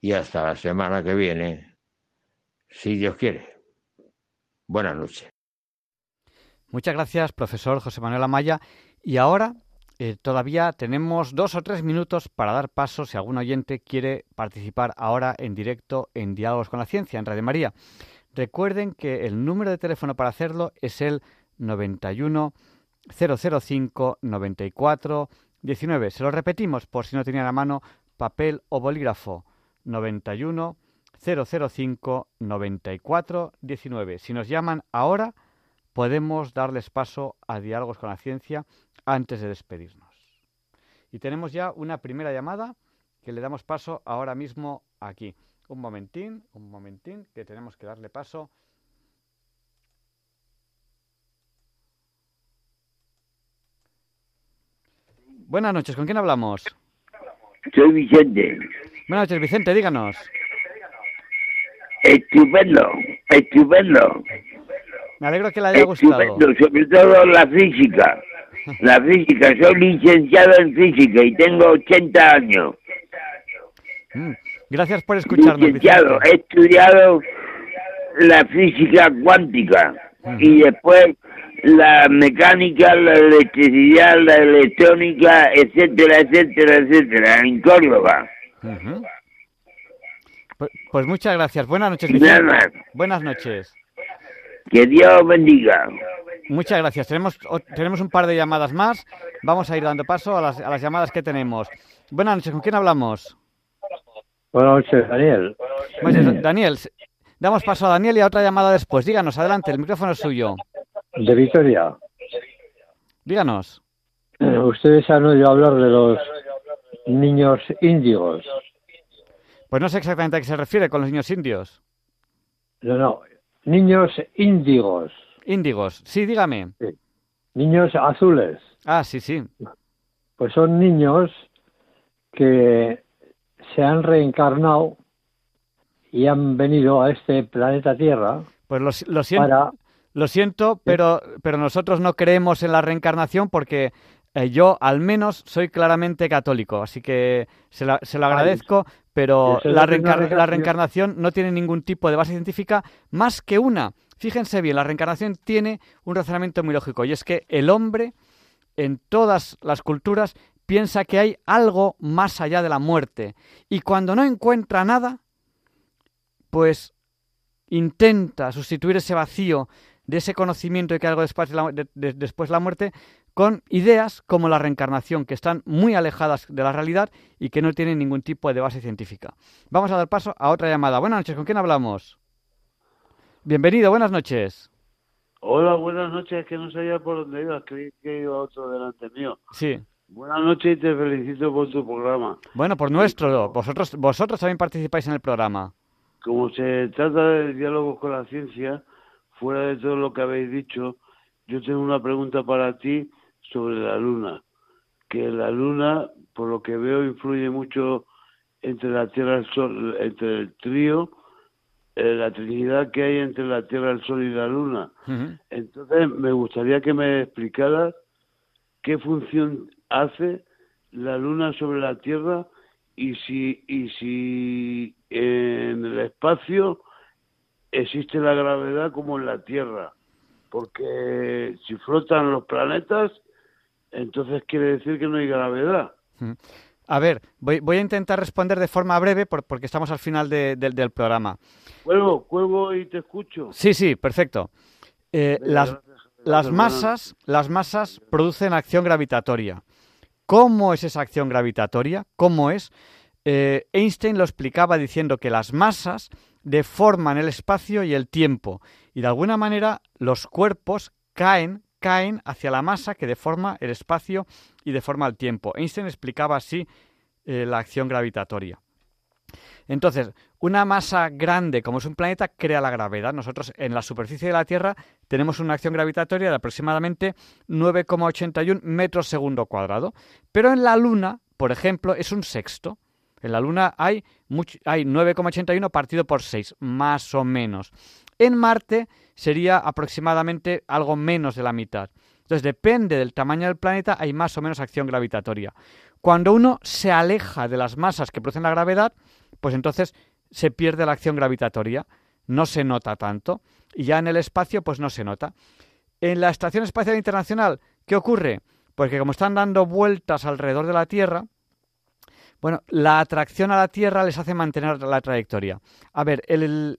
y hasta la semana que viene, si Dios quiere. Buenas noches. Muchas gracias, profesor José Manuel Amaya. Y ahora eh, todavía tenemos dos o tres minutos para dar paso si algún oyente quiere participar ahora en directo en Diálogos con la Ciencia, en Radio María. Recuerden que el número de teléfono para hacerlo es el 91 005 94 19. Se lo repetimos por si no tenían a mano papel o bolígrafo. 91 005 94 19. Si nos llaman ahora, podemos darles paso a Diálogos con la Ciencia antes de despedirnos. Y tenemos ya una primera llamada que le damos paso ahora mismo aquí. Un momentín, un momentín, que tenemos que darle paso. Buenas noches, ¿con quién hablamos? Soy Vicente. Buenas noches, Vicente, díganos. Estupendo, estupendo. Me alegro que le haya gustado. Estupendo, sobre todo la física. La física, soy licenciado en física y tengo 80 años. Mm, Gracias por escucharnos, Licenciado, Vicente. he estudiado la física cuántica y después la mecánica, la electricidad, la electrónica, etcétera, etcétera, etcétera, en Córdoba. Pu- Pues muchas gracias. Buenas noches, Vicente. Buenas noches. Que Dios bendiga. Muchas gracias. Tenemos, tenemos un par de llamadas más. Vamos a ir dando paso a las, a las llamadas que tenemos. Buenas noches. ¿Con quién hablamos? Buenas noches, Daniel. Pues, Daniel, damos paso a Daniel y a otra llamada después. Díganos, adelante, el micrófono es suyo. De Vitoria. Díganos. Eh, Ustedes han oído hablar de los niños índigos. Pues no sé exactamente a qué se refiere con los niños indios. No, no. Niños índigos. Índigos. Sí, dígame. Niños azules. Ah, sí, sí. Pues son niños que se han reencarnado y han venido a este planeta Tierra Pues lo, si- lo siento, para... lo siento, pero, pero nosotros no creemos en la reencarnación porque eh, yo, al menos, soy claramente católico. Así que se, se lo agradezco, pero la, reencar- la reencarnación. no tiene ningún tipo de base científica más que una. Fíjense bien, la reencarnación tiene un razonamiento muy lógico y es que el hombre, en todas las culturas, piensa que hay algo más allá de la muerte. Y cuando no encuentra nada, pues intenta sustituir ese vacío de ese conocimiento de que hay algo después de la, de- de- después de la muerte con ideas como la reencarnación, que están muy alejadas de la realidad y que no tienen ningún tipo de base científica. Vamos a dar paso a otra llamada. Buenas noches, ¿con quién hablamos? Bienvenido, buenas noches. Hola, buenas noches, que no sabía por dónde ibas, creí que iba otro delante mío. Sí. Buenas noches y te felicito por tu programa. Bueno, por nuestro, vosotros, vosotros también participáis en el programa. Como se trata de diálogos con la ciencia, fuera de todo lo que habéis dicho, yo tengo una pregunta para ti sobre la luna. Que la luna, por lo que veo, influye mucho entre la Tierra y el Sol, entre el trío, eh, la trinidad que hay entre la Tierra, el Sol y la luna. Entonces, me gustaría que me explicaras qué función hace la Luna sobre la Tierra y si, y si en el espacio existe la gravedad como en la Tierra. Porque si flotan los planetas, entonces quiere decir que no hay gravedad. Ujú. A ver, voy, voy a intentar responder de forma breve por- porque estamos al final de- del- del programa. Cuelgo, cuelgo y te escucho. Sí, sí, perfecto. Eh, las, gracias, las hermano. masas, las masas producen acción gravitatoria ¿Cómo es esa acción gravitatoria? ¿Cómo es? Eh, Einstein lo explicaba diciendo que las masas deforman el espacio y el tiempo y de alguna manera los cuerpos caen caen hacia la masa que deforma el espacio y deforma el tiempo. Einstein explicaba así eh, la acción gravitatoria. Entonces, una masa grande como es un planeta crea la gravedad. Nosotros en la superficie de la Tierra tenemos una acción gravitatoria de aproximadamente 9,81 metros segundo cuadrado. Pero en la Luna, por ejemplo, es un sexto. En la Luna hay, hay 9,81 partido por 6, más o menos. En Marte sería aproximadamente algo menos de la mitad. Entonces, depende del tamaño del planeta, hay más o menos acción gravitatoria. Cuando uno se aleja de las masas que producen la gravedad, pues entonces se pierde la acción gravitatoria, no se nota tanto, y ya en el espacio, pues no se nota. En la Estación Espacial Internacional, ¿qué ocurre? Pues que como están dando vueltas alrededor de la Tierra, bueno, la atracción a la Tierra les hace mantener la trayectoria. A ver, el,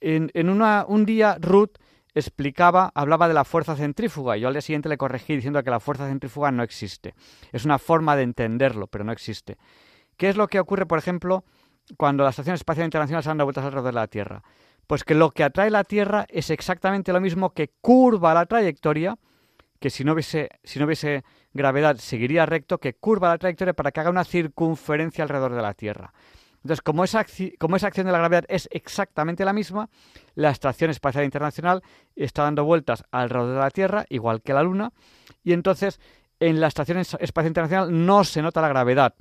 en, un día Ruth explicaba, hablaba de la fuerza centrífuga. Yo al día siguiente le corregí diciendo que la fuerza centrífuga no existe. Es una forma de entenderlo, pero no existe. ¿Qué es lo que ocurre, por ejemplo, cuando la Estación Espacial Internacional se anda vueltas alrededor de la Tierra? Pues que lo que atrae la Tierra es exactamente lo mismo que curva la trayectoria, que si no hubiese, si no hubiese gravedad seguiría recto, que curva la trayectoria para que haga una circunferencia alrededor de la Tierra. Entonces, como esa, como esa acción de la gravedad es exactamente la misma, la Estación Espacial Internacional está dando vueltas alrededor de la Tierra, igual que la Luna, y entonces en la Estación Espacial Internacional no se nota la gravedad.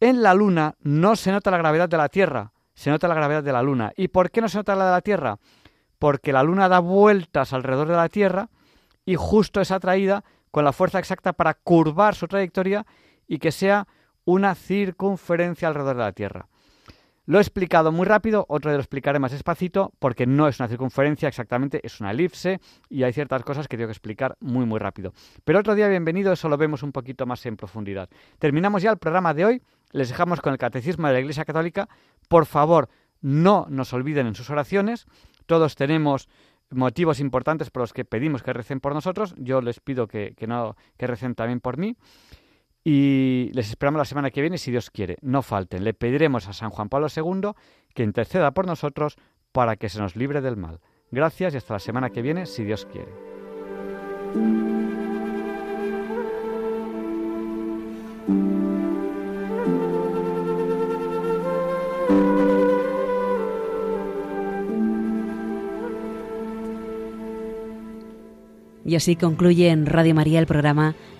En la Luna no se nota la gravedad de la Tierra, se nota la gravedad de la Luna. ¿Y por qué no se nota la de la Tierra? Porque la Luna da vueltas alrededor de la Tierra y justo es atraída con la fuerza exacta para curvar su trayectoria y que sea una circunferencia alrededor de la Tierra. Lo he explicado muy rápido, otro día lo explicaré más despacito, porque no es una circunferencia exactamente, es una elipse y hay ciertas cosas que tengo que explicar muy muy rápido. Pero otro día, bienvenido, eso lo vemos un poquito más en profundidad. Terminamos ya el programa de hoy, les dejamos con el Catecismo de la Iglesia Católica. Por favor, no nos olviden en sus oraciones, todos tenemos motivos importantes por los que pedimos que recen por nosotros, yo les pido que, que recen también por mí. Y les esperamos la semana que viene si Dios quiere. No falten. Le pediremos a San Juan Pablo II que interceda por nosotros para que se nos libre del mal. Gracias y hasta la semana que viene si Dios quiere. Y así concluye en Radio María el programa